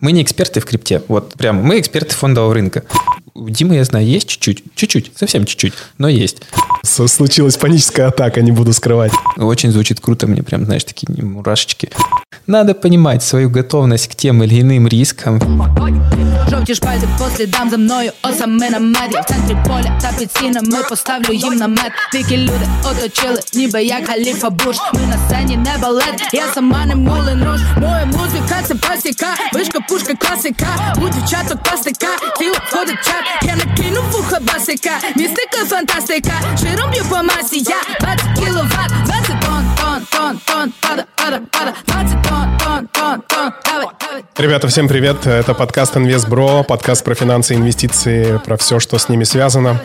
Мы не эксперты в крипте. Вот прямо. Мы эксперты фондового рынка. У Димы, я знаю, есть чуть-чуть. Чуть-чуть. Совсем чуть-чуть. Но есть Случилась паническая атака, не буду скрывать. Очень звучит круто. Мне прям, знаешь, такие мурашечки. Надо понимать свою готовность к тем или иным рискам. Жовті шпальці по слідам за мною, осами на меді В центрі поля та під стінами поставлю їм намет Дикі люди оточили, ніби як Халіфа Буш Ми на сцені не балет, я сама не Мулен Руш Моя музика це пасіка, вишка, пушка, класика У дівчаток пластика, тіло входить в чат Я накину вуха басика, містика, фантастика Широм б'ю по масі, я 20 кіловат 20 тонн, тонн, тонн, тонн, пада, пада, пада 20 тонн, тонн, тонн, тонн, давай, давай Ребята, всем привет. Это подкаст «Инвестбро», подкаст про финансы и инвестиции, про все, что с ними связано.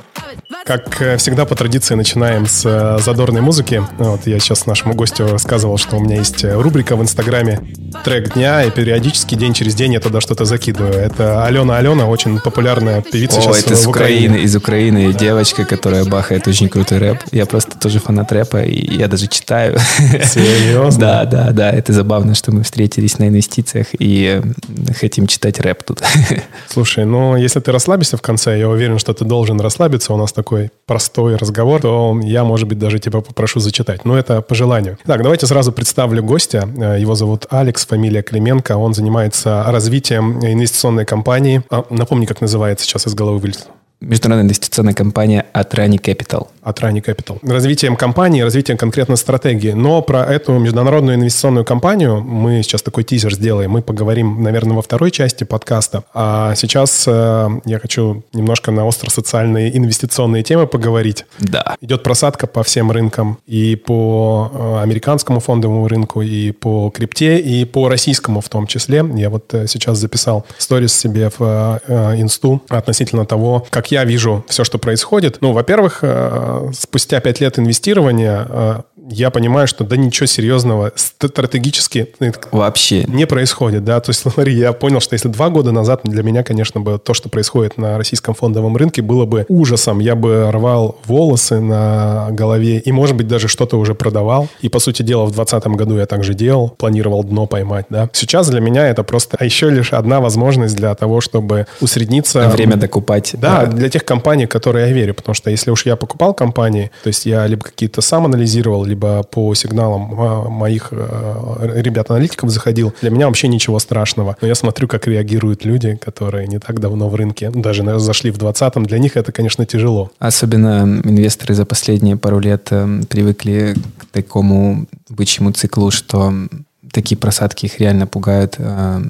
Как э, всегда, по традиции, начинаем с э, задорной музыки. Вот я сейчас нашему гостю рассказывал, что у меня есть э, рубрика в Инстаграме «Трек дня», и периодически, день через день я туда что-то закидываю. Это Алена Алена, очень популярная певица О, сейчас это в Украине. Украины, из Украины девочка, которая бахает очень крутой рэп. Я просто тоже фанат рэпа, и я даже читаю. Серьезно? Да, да, да. Это забавно, что мы встретились на инвестициях и хотим читать рэп тут. Слушай, ну если ты расслабишься в конце, я уверен, что ты должен расслабиться, у нас такой простой разговор, то я, может быть, даже тебя попрошу зачитать. Но это по желанию. Так, давайте сразу представлю гостя. Э, Его зовут Алекс, фамилия Клименко. Он занимается развитием инвестиционной компании. А, напомни, как называется, сейчас из головы вылез. Международная инвестиционная компания Atrani Capital. от Rani Capital. Развитием компании, развитием конкретно стратегии. Но про эту международную инвестиционную компанию мы сейчас такой тизер сделаем. Мы поговорим, наверное, во второй части подкаста. А сейчас э, я хочу немножко на остро-социальные инвестиционные темы поговорить. Да. Идет просадка по всем рынкам. И по э, американскому фондовому рынку, и по крипте, и по российскому в том числе. Я вот э, сейчас записал сторис себе в э, э, инсту относительно того, как я вижу все, что происходит. Ну, во-первых, э, спустя пять лет инвестирования э, я понимаю, что да ничего серьезного стратегически э, Вообще. не происходит, да, то есть, смотри, я понял, что если два года назад для меня, конечно, бы то, что происходит на российском фондовом рынке, было бы ужасом, я бы рвал волосы на голове и, может быть, даже что-то уже продавал, и, по сути дела, в 2020 году я также делал, планировал дно поймать, да. Сейчас для меня это просто а еще лишь одна возможность для того, чтобы усредниться... Время докупать. Да, для тех компаний, которые я верю, потому что если уж я покупал компании, то есть я либо какие-то сам анализировал, либо по сигналам а, моих э, ребят-аналитиков заходил, для меня вообще ничего страшного. Но я смотрю, как реагируют люди, которые не так давно в рынке, даже наверное, зашли в 20-м, для них это, конечно, тяжело. Особенно инвесторы за последние пару лет э, привыкли к такому бычьему циклу, что такие просадки их реально пугают. Э,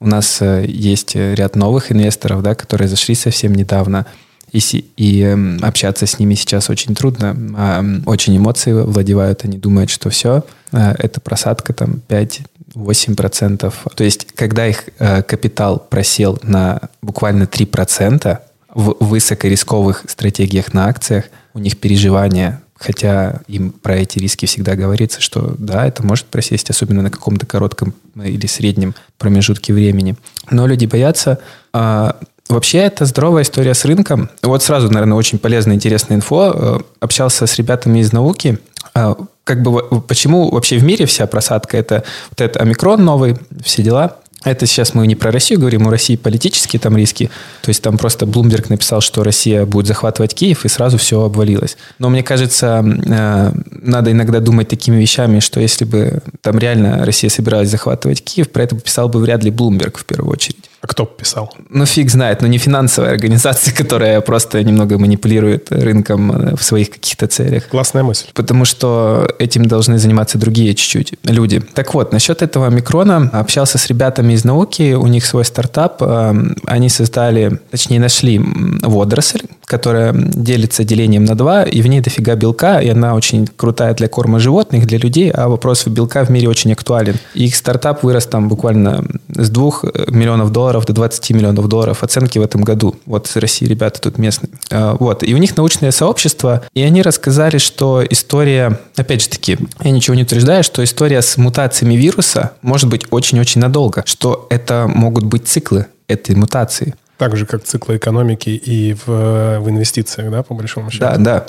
У нас есть ряд новых инвесторов, да, которые зашли совсем недавно, и, и эм, общаться с ними сейчас очень трудно. А, м, Очень эмоции владевают, они думают, что все, это просадка там 5-8%. То есть, когда их э, капитал просел на буквально 3%, в высокорисковых стратегиях на акциях у них переживания, хотя им про эти риски всегда говорится, что да, это может просесть, особенно на каком-то коротком или среднем промежутке времени. Но люди боятся. А, Вообще, это здоровая история с рынком. Вот сразу, наверное, очень полезная, интересная инфо. Э, Общался с ребятами из науки. А, Как бы почему вообще в мире вся просадка? Это вот этот омикрон новый, все дела. Это сейчас мы не про Россию говорим, у России политические там риски. То есть там просто Блумберг написал, что Россия будет захватывать Киев, и сразу все обвалилось. Но мне кажется, э, надо иногда думать такими вещами, что если бы там реально Россия собиралась захватывать Киев, про это писал бы вряд ли Блумберг в первую очередь. А кто писал? Ну, фиг знает, но не финансовая организация, которая просто немного манипулирует рынком э, в своих каких-то целях. Классная мысль. Потому что этим должны заниматься другие чуть-чуть люди. Так вот, насчет этого микрона общался с ребятами из науки, у них свой стартап, э, они создали, точнее нашли водоросль, которая делится делением на два, и в ней дофига белка, и она очень крутая для корма животных, для людей, а вопрос белка в мире очень актуален. И их стартап вырос там буквально с 2 миллионов долларов до 20 миллионов долларов оценки в этом году. Вот с России ребята тут местные. Э, Вот. И у них научное сообщество, и они рассказали, что история, опять же таки, я ничего не утверждаю, что история с мутациями вируса может быть очень-очень надолго, что это могут быть циклы этой мутации. Так же, как циклы экономики и в, в инвестициях, да, по большому счету? Да, да.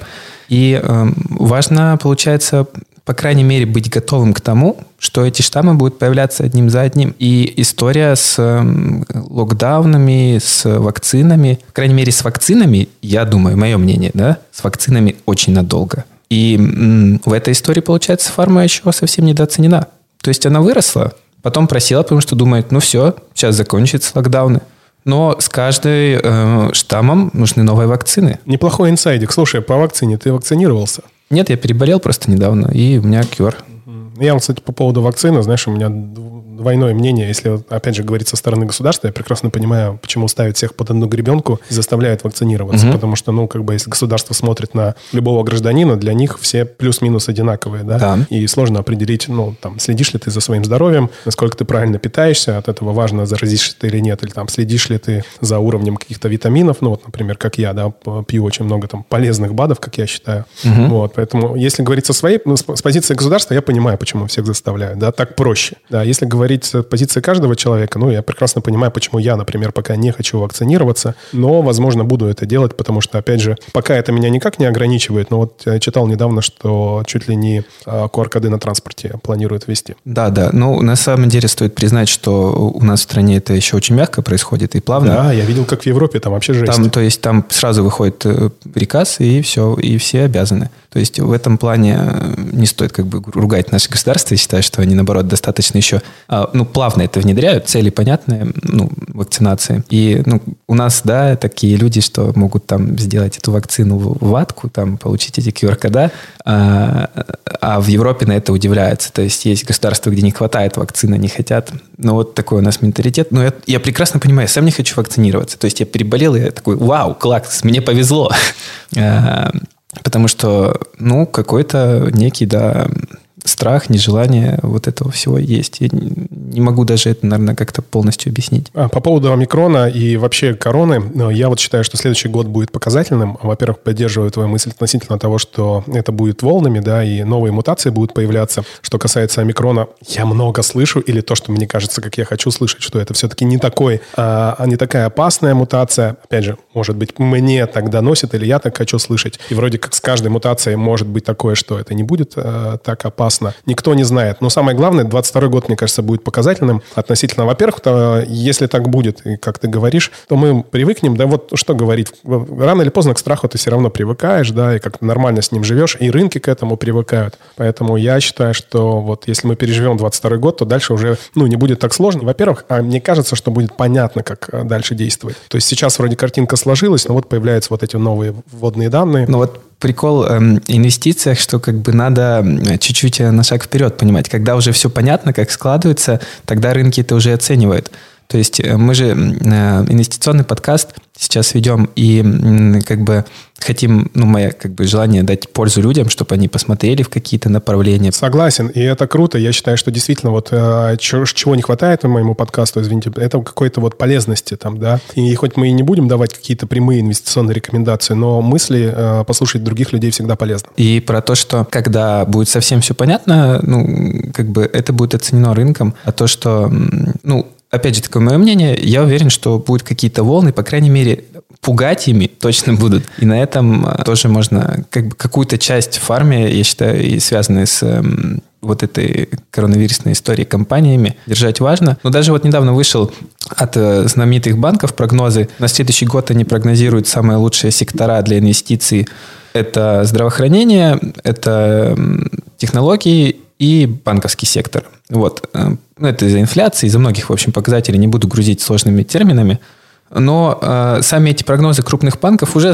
И эм, важно, получается, по крайней мере, быть готовым к тому, что эти штаммы будут появляться одним за одним. И история с эм, локдаунами, с вакцинами, по крайней мере, с вакцинами, я думаю, мое мнение, да, с вакцинами очень надолго. И в этой истории, получается, фарма еще совсем недооценена. То есть она выросла, потом просела, потому что думает, ну все, сейчас закончатся локдауны. Но с каждым э, штаммом нужны новые вакцины. Неплохой инсайдик. Слушай, по вакцине ты вакцинировался? Нет, я переболел просто недавно, и у меня кюр. Я, кстати, по поводу вакцины, знаешь, у меня двойное мнение. Если, опять же, говорить со стороны государства, я прекрасно понимаю, почему ставят всех под одну гребенку и заставляют вакцинироваться. Угу. Потому что, ну, как бы, если государство смотрит на любого гражданина, для них все плюс-минус одинаковые, да? да? И сложно определить, ну, там, следишь ли ты за своим здоровьем, насколько ты правильно питаешься, от этого важно, заразишься ты или нет, или там, следишь ли ты за уровнем каких-то витаминов, ну, вот, например, как я, да, пью очень много там полезных БАДов, как я считаю. Угу. Вот, поэтому, если говорить со своей, ну, с позиции государства, я понимаю, почему всех заставляют, да, так проще. Да, если говорить с позиции каждого человека, ну, я прекрасно понимаю, почему я, например, пока не хочу вакцинироваться, но, возможно, буду это делать, потому что, опять же, пока это меня никак не ограничивает, но вот я читал недавно, что чуть ли не QR-коды а, на транспорте планируют ввести. Да, да. Ну, на самом деле стоит признать, что у нас в стране это еще очень мягко происходит и плавно. Да, я видел, как в Европе, там вообще жесть. Там, то есть там сразу выходит э, приказ, и все, и все обязаны. То есть в этом плане э, не стоит как бы ругать наше государство. Я считаю, что они, наоборот, достаточно еще а, ну, плавно это внедряют, цели понятные, ну, вакцинации. И ну, у нас, да, такие люди, что могут там сделать эту вакцину в ватку, там получить эти QR-кода, а, а в Европе на это удивляются. То есть есть государства, где не хватает вакцины, не хотят. Ну, вот такой у нас менталитет. Но я, я прекрасно понимаю, я сам не хочу вакцинироваться. То есть я переболел, и я такой, вау, класс, мне повезло. Потому что, ну, какой-то некий, да, страх, нежелание вот этого всего есть. Я не могу даже это, наверное, как-то полностью объяснить. А, по поводу омикрона и вообще короны, ну, я вот считаю, что следующий год будет показательным. Во-первых, поддерживаю твою мысль относительно того, что это будет волнами, да, и новые мутации будут появляться. Что касается омикрона, я много слышу, или то, что мне кажется, как я хочу слышать, что это все-таки не такой, а, а не такая опасная мутация. Опять же, может быть, мне так доносит, или я так хочу слышать. И вроде как с каждой мутацией может быть такое, что это не будет а, так опасно опасно. Никто не знает. Но самое главное, 22 год, мне кажется, будет показательным относительно, во-первых, то, если так будет, как ты говоришь, то мы привыкнем, да вот что говорить, рано или поздно к страху ты все равно привыкаешь, да, и как нормально с ним живешь, и рынки к этому привыкают. Поэтому я считаю, что вот если мы переживем 22 год, то дальше уже, ну, не будет так сложно. Во-первых, а мне кажется, что будет понятно, как э, дальше действовать. То есть сейчас вроде картинка сложилась, но вот появляются вот эти новые вводные данные. Ну вот прикол эм, инвестициях, что как бы надо чуть-чуть э, на шаг вперед понимать. Когда уже все понятно, как складывается, тогда рынки это уже оценивают. То есть э, мы же э, инвестиционный подкаст сейчас ведем и как бы хотим, ну, мое как бы желание дать пользу людям, чтобы они посмотрели в какие-то направления. Согласен, и это круто. Я считаю, что действительно вот э, чего не хватает моему подкасту, извините, это какой-то вот полезности там, да. И хоть мы и не будем давать какие-то прямые инвестиционные рекомендации, но мысли э, послушать других людей всегда полезно. И про то, что когда будет совсем все понятно, ну, как бы это будет оценено рынком, а то, что, ну, опять же, такое мое мнение, я уверен, что будут какие-то волны, по крайней мере, пугать ими точно будут. И на этом а, тоже можно как бы какую-то часть фарме, я считаю, и связанные с эм, вот этой коронавирусной историей компаниями держать важно. Но даже вот недавно вышел от э, знаменитых банков прогнозы. На следующий год они прогнозируют самые лучшие сектора для инвестиций. Это здравоохранение, это технологии и банковский сектор. Вот. Э, ну, это из-за инфляции, из-за многих, в общем, показателей. Не буду грузить сложными терминами. Но э, сами эти прогнозы крупных банков уже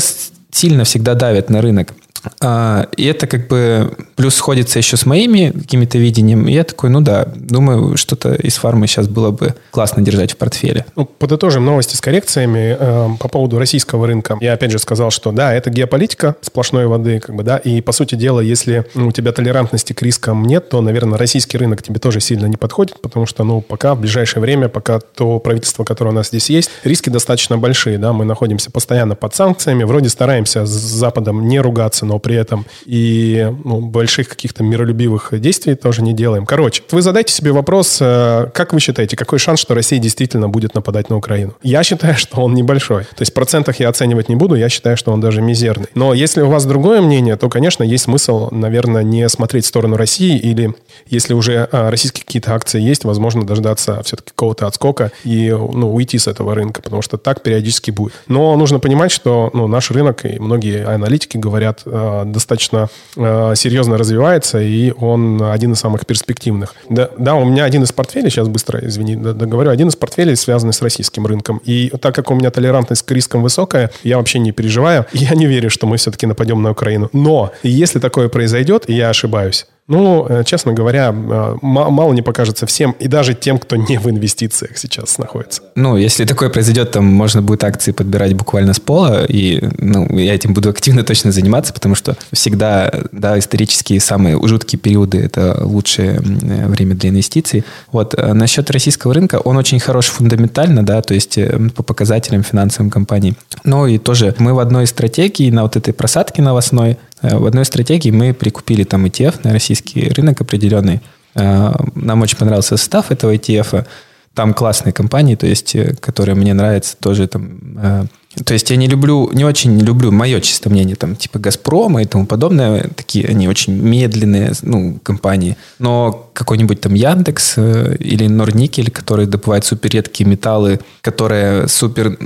сильно всегда давят на рынок. А, и это как бы плюс сходится еще с моими какими-то видением. И я такой, ну да, думаю, что-то из фармы сейчас было бы классно держать в портфеле. Ну, подытожим новости с коррекциями э, по поводу российского рынка. Я опять же сказал, что да, это геополитика сплошной воды, как бы, да, и по сути дела, если ну, у тебя толерантности к рискам нет, то, наверное, российский рынок тебе тоже сильно не подходит, потому что, ну, пока в ближайшее время, пока то правительство, которое у нас здесь есть, риски достаточно большие, да, мы находимся постоянно под санкциями, вроде стараемся с Западом не ругаться, но но при этом и ну, больших каких-то миролюбивых действий тоже не делаем. Короче, вы задайте себе вопрос, э, как вы считаете, какой шанс, что Россия действительно будет нападать на Украину? Я считаю, что он небольшой. То есть в процентах я оценивать не буду, я считаю, что он даже мизерный. Но если у вас другое мнение, то, конечно, есть смысл, наверное, не смотреть в сторону России или если уже а, российские какие-то акции есть, возможно, дождаться все-таки какого-то отскока и ну, уйти с этого рынка, потому что так периодически будет. Но нужно понимать, что ну, наш рынок, и многие аналитики говорят, а, достаточно а, серьезно развивается, и он один из самых перспективных. Да, да, у меня один из портфелей, сейчас быстро, извини, договорю, один из портфелей связанный с российским рынком. И так как у меня толерантность к рискам высокая, я вообще не переживаю. Я не верю, что мы все-таки нападем на Украину. Но если такое произойдет, и я ошибаюсь, ну, э, честно говоря, э, мало не покажется всем, и даже тем, кто не в инвестициях сейчас находится. Ну, если такое произойдет, там можно будет акции подбирать буквально с пола, и ну, я этим буду активно точно заниматься, потому что всегда, да, исторические самые жуткие периоды – это лучшее время для инвестиций. Вот, э, насчет российского рынка, он очень хорош фундаментально, да, то есть по показателям финансовым компаний. Ну, и тоже мы в одной из стратегий на вот этой просадке новостной Э, в одной стратегии мы прикупили там ETF на российский рынок определенный. Э, нам очень понравился состав этого ETF. Там классные компании, то есть, э, которые мне нравятся, тоже там то есть я не люблю, не очень люблю, мое чисто мнение, там, типа Газпрома и тому подобное, такие они очень медленные, ну, компании. Но какой-нибудь там Яндекс э, или Норникель, который добывает супер редкие металлы, которые супер,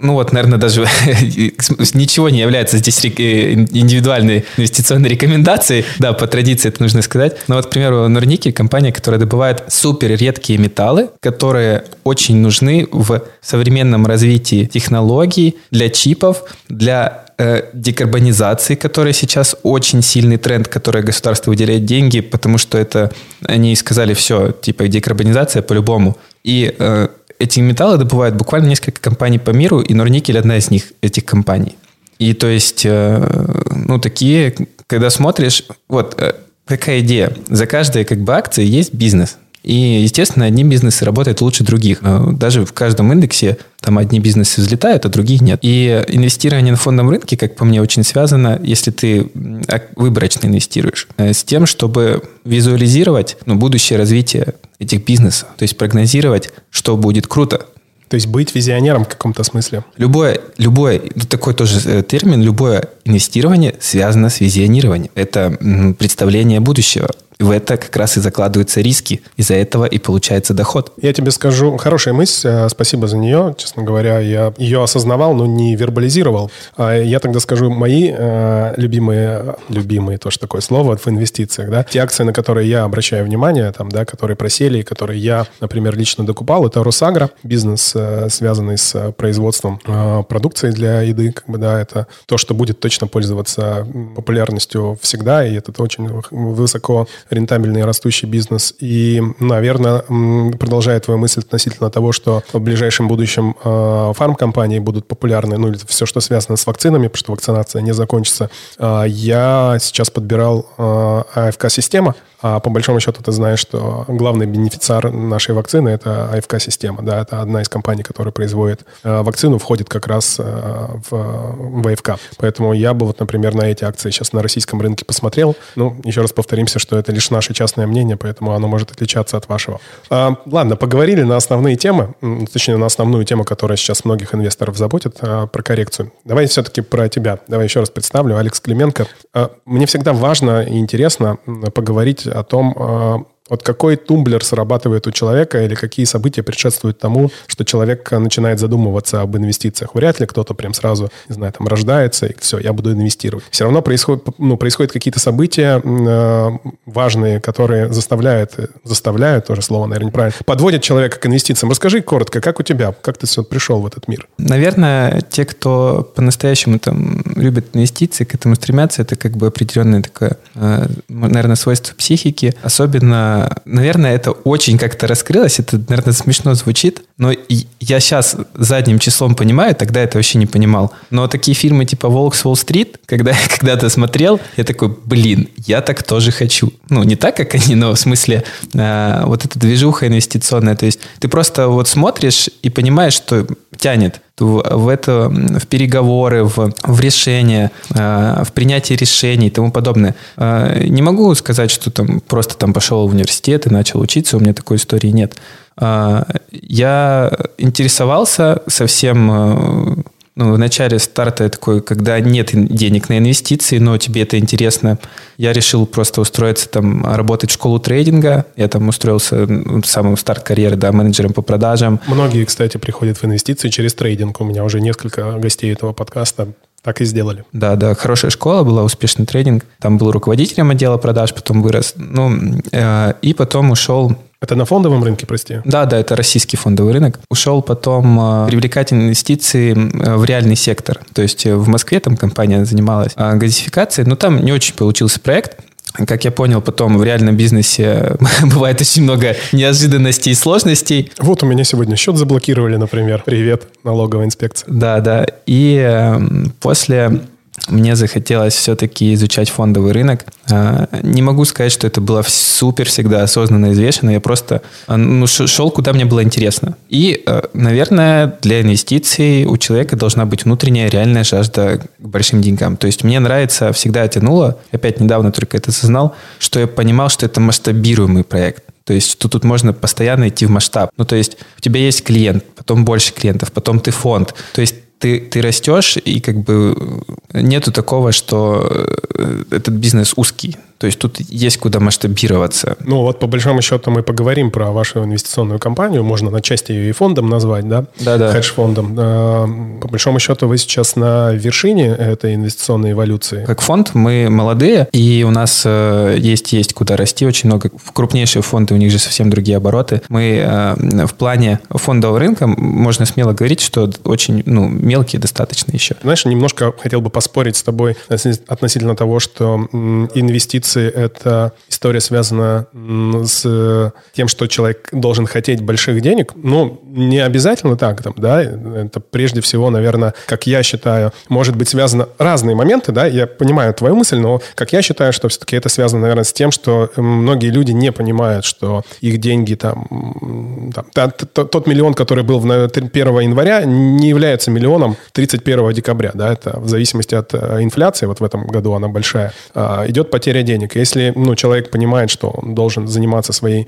ну вот, наверное, даже ничего не является здесь э, индивидуальной инвестиционной рекомендацией, да, по традиции это нужно сказать. Но вот, к примеру, Норникель, компания, которая добывает супер редкие металлы, которые очень нужны в современном развитии технологий, для чипов, для э, декарбонизации, которая сейчас очень сильный тренд, который государство выделяет деньги, потому что это они сказали все, типа декарбонизация по-любому. И э, эти металлы добывают буквально несколько компаний по миру, и Норникель одна из них, этих компаний. И то есть, э, ну, такие, когда смотришь, вот, э, какая идея? За каждой как бы акцией есть бизнес. И, естественно, одни бизнесы работают лучше других. Э, даже в каждом индексе там одни бизнесы взлетают, а другие нет. И инвестирование на фондовом рынке, как по мне, очень связано, если ты выборочно инвестируешь, э, с тем, чтобы визуализировать ну, будущее развитие этих бизнесов. То есть прогнозировать, что будет круто. То есть быть визионером в каком-то смысле. Любое, любое, ну, такой тоже э, термин, любое инвестирование связано с визионированием. Это представление будущего в это как раз и закладываются риски. Из-за этого и получается доход. Я тебе скажу, хорошая мысль, э, спасибо за нее. Честно говоря, я ее осознавал, но не вербализировал. А я тогда скажу мои э, любимые, любимые, тоже такое слово, в инвестициях, да, те акции, на которые я обращаю внимание, там, да, которые просели, которые я, например, лично докупал, это Росагра, бизнес, связанный с производством продукции для еды, как бы, да, это то, что будет точно пользоваться популярностью всегда, и это очень высоко рентабельный растущий бизнес. И, наверное, продолжая твою мысль относительно того, что в ближайшем будущем э, фармкомпании будут популярны, ну, или все, что связано с вакцинами, потому что вакцинация не закончится, э, я сейчас подбирал э, АФК-система, а по большому счету ты знаешь, что главный бенефициар нашей вакцины – это АФК-система. Да, это одна из компаний, которая производит э, вакцину, входит как раз э, в, в АФК. Поэтому я бы вот, например, на эти акции сейчас на российском рынке посмотрел. Ну, еще раз повторимся, что это лишь наше частное мнение, поэтому оно может отличаться от вашего. А, ладно, поговорили на основные темы, точнее, на основную тему, которая сейчас многих инвесторов заботит, а, про коррекцию. Давай все-таки про тебя. Давай еще раз представлю. Алекс Клименко. А, мне всегда важно и интересно поговорить о том, а, вот какой тумблер срабатывает у человека или какие события предшествуют тому, что человек начинает задумываться об инвестициях. Вряд ли кто-то прям сразу, не знаю, там рождается и все, я буду инвестировать. Все равно происходит, ну, происходят какие-то события э, важные, которые заставляют, заставляют, тоже слово, наверное, неправильно, подводят человека к инвестициям. Расскажи коротко, как у тебя, как ты все пришел в этот мир? Наверное, те, кто по-настоящему там любит инвестиции, к этому стремятся, это как бы определенное такое, э, наверное, свойство психики, особенно наверное, это очень как-то раскрылось. Это, наверное, смешно звучит, но я сейчас задним числом понимаю, тогда это вообще не понимал. Но такие фильмы типа «Волк с Уолл-стрит», когда я когда-то смотрел, я такой, блин, я так тоже хочу. Ну, не так, как они, но в смысле э, вот эта движуха инвестиционная. То есть ты просто вот смотришь и понимаешь, что тянет. В, это, в переговоры, в, в решения, э, в принятие решений и тому подобное. Э, не могу сказать, что там просто там пошел в университет и начал учиться, у меня такой истории нет. Э, я интересовался совсем ну, в начале старта такой, когда нет денег на инвестиции, но тебе это интересно. Я решил просто устроиться там, работать в школу трейдинга. Я там устроился в самый старт карьеры, да, менеджером по продажам. Многие, кстати, приходят в инвестиции через трейдинг. У меня уже несколько гостей этого подкаста так и сделали. Да, да, хорошая школа была, успешный трейдинг. Там был руководителем отдела продаж, потом вырос. Ну, э, и потом ушел это на фондовом рынке, прости? Да, да, это российский фондовый рынок. Ушел потом э, привлекать инвестиции в реальный сектор. То есть э, в Москве там компания занималась э, газификацией, но там не очень получился проект. Как я понял, потом в реальном бизнесе бывает очень много неожиданностей и сложностей. Вот у меня сегодня счет заблокировали, например. Привет, налоговая инспекция. Да, да. И э, после мне захотелось все-таки изучать фондовый рынок. А, не могу сказать, что это было супер всегда осознанно и взвешенно. Я просто а, ну, шел, куда мне было интересно. И, а, наверное, для инвестиций у человека должна быть внутренняя реальная жажда к большим деньгам. То есть мне нравится, всегда тянуло, опять недавно только это осознал, что я понимал, что это масштабируемый проект. То есть, что тут можно постоянно идти в масштаб. Ну, то есть, у тебя есть клиент, потом больше клиентов, потом ты фонд. То есть, ты, ты растешь, и как бы нету такого, что э, этот бизнес узкий. То есть тут есть куда масштабироваться. Ну вот по большому счету мы поговорим про вашу инвестиционную компанию. Можно на части ее и фондом назвать, да? Да-да. Хедж-фондом. А, по большому счету вы сейчас на вершине этой инвестиционной эволюции. Как фонд мы молодые, и у нас э, есть, есть куда расти очень много. Крупнейшие фонды, у них же совсем другие обороты. Мы э, в плане фондового рынка можно смело говорить, что очень ну, мелкие достаточно еще. Знаешь, немножко хотел бы поспорить с тобой относительно того, что инвестиции инвестиции – это история связана с тем, что человек должен хотеть больших денег. Ну, не обязательно так, там, да, это прежде всего, наверное, как я считаю, может быть связано разные моменты, да, я понимаю твою мысль, но как я считаю, что все-таки это связано, наверное, с тем, что многие люди не понимают, что их деньги там, там тот миллион, который был 1 января, не является миллионом 31 декабря, да, это в зависимости от э, инфляции, вот в этом году она большая, а, идет потеря денег денег. Если ну, человек понимает, что он должен заниматься своей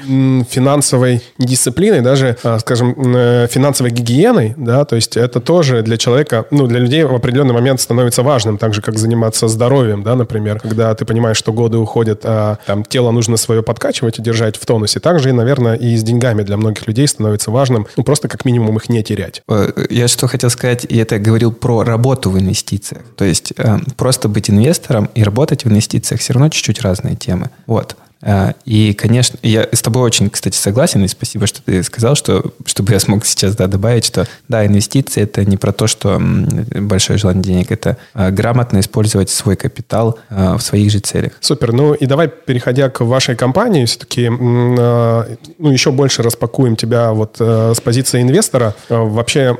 финансовой дисциплиной, даже, а, скажем, э, финансовой гигиеной, да, то есть это тоже для человека, ну, для людей в определенный момент становится важным, так же, как заниматься здоровьем, да, например, когда ты понимаешь, что годы уходят, а там тело нужно свое подкачивать и держать в тонусе. Также, наверное, и с деньгами для многих людей становится важным, ну, просто как минимум их не терять. Э, я что хотел сказать, и это говорил про работу в инвестициях. То есть э, просто быть инвестором и работать в инвестициях все равно чуть-чуть чуть разные темы. Вот. А, и, конечно, я с тобой очень, кстати, согласен, и спасибо, что ты сказал, что, чтобы я смог сейчас да, добавить, что да, инвестиции – это не про то, что большое желание денег, это а, грамотно использовать свой капитал а, в своих же целях. Супер. Ну и давай, переходя к вашей компании, все-таки ну, еще больше распакуем тебя вот с позиции инвестора. Вообще,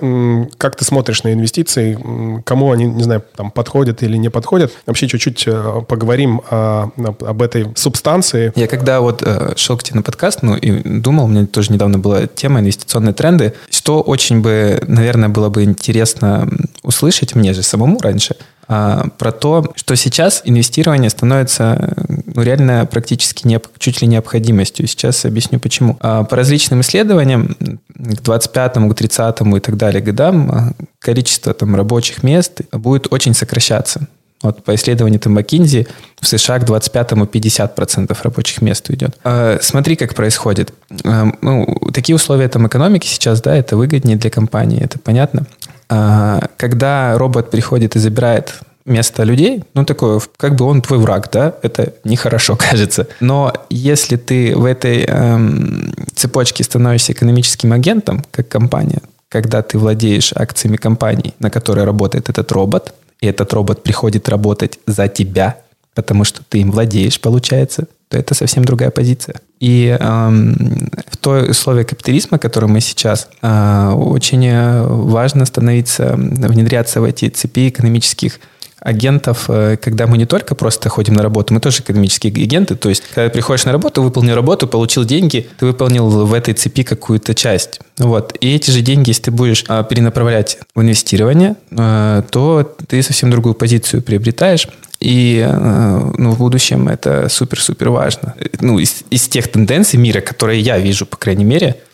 как ты смотришь на инвестиции, кому они, не знаю, там подходят или не подходят? Вообще чуть-чуть поговорим об этой субстанции, я когда вот э, шел к тебе на подкаст, ну и думал, у меня тоже недавно была тема инвестиционные тренды, что очень бы, наверное, было бы интересно услышать мне же самому раньше, а, про то, что сейчас инвестирование становится ну, реально практически не, чуть ли необходимостью. Сейчас объясню почему. А, по различным исследованиям к 25 к 30 и так далее годам а, количество там, рабочих мест будет очень сокращаться. Вот по исследованию McKinsey в США к 25-му 50% рабочих мест уйдет. А, смотри, как происходит. А, ну, такие условия там экономики сейчас, да, это выгоднее для компании, это понятно. А, когда робот приходит и забирает место людей, ну, такое, как бы он твой враг, да, это нехорошо, кажется. Но если ты в этой эм, цепочке становишься экономическим агентом, как компания, когда ты владеешь акциями компании, на которой работает этот робот, и этот робот приходит работать за тебя, потому что ты им владеешь, получается, то это совсем другая позиция. И эм, в той условии капитализма, который мы сейчас, э, очень важно становиться, внедряться в эти цепи экономических агентов, э, когда мы не только просто ходим на работу, мы тоже экономические агенты. То есть, когда приходишь на работу, выполнил работу, получил деньги, ты выполнил в этой цепи какую-то часть. Вот. И эти же деньги, если ты будешь а, перенаправлять в инвестирование, а, то ты совсем другую позицию приобретаешь. И э, ну, в будущем это супер-супер важно. Ну, из, из тех тенденций мира, которые я вижу, по крайней мере, э,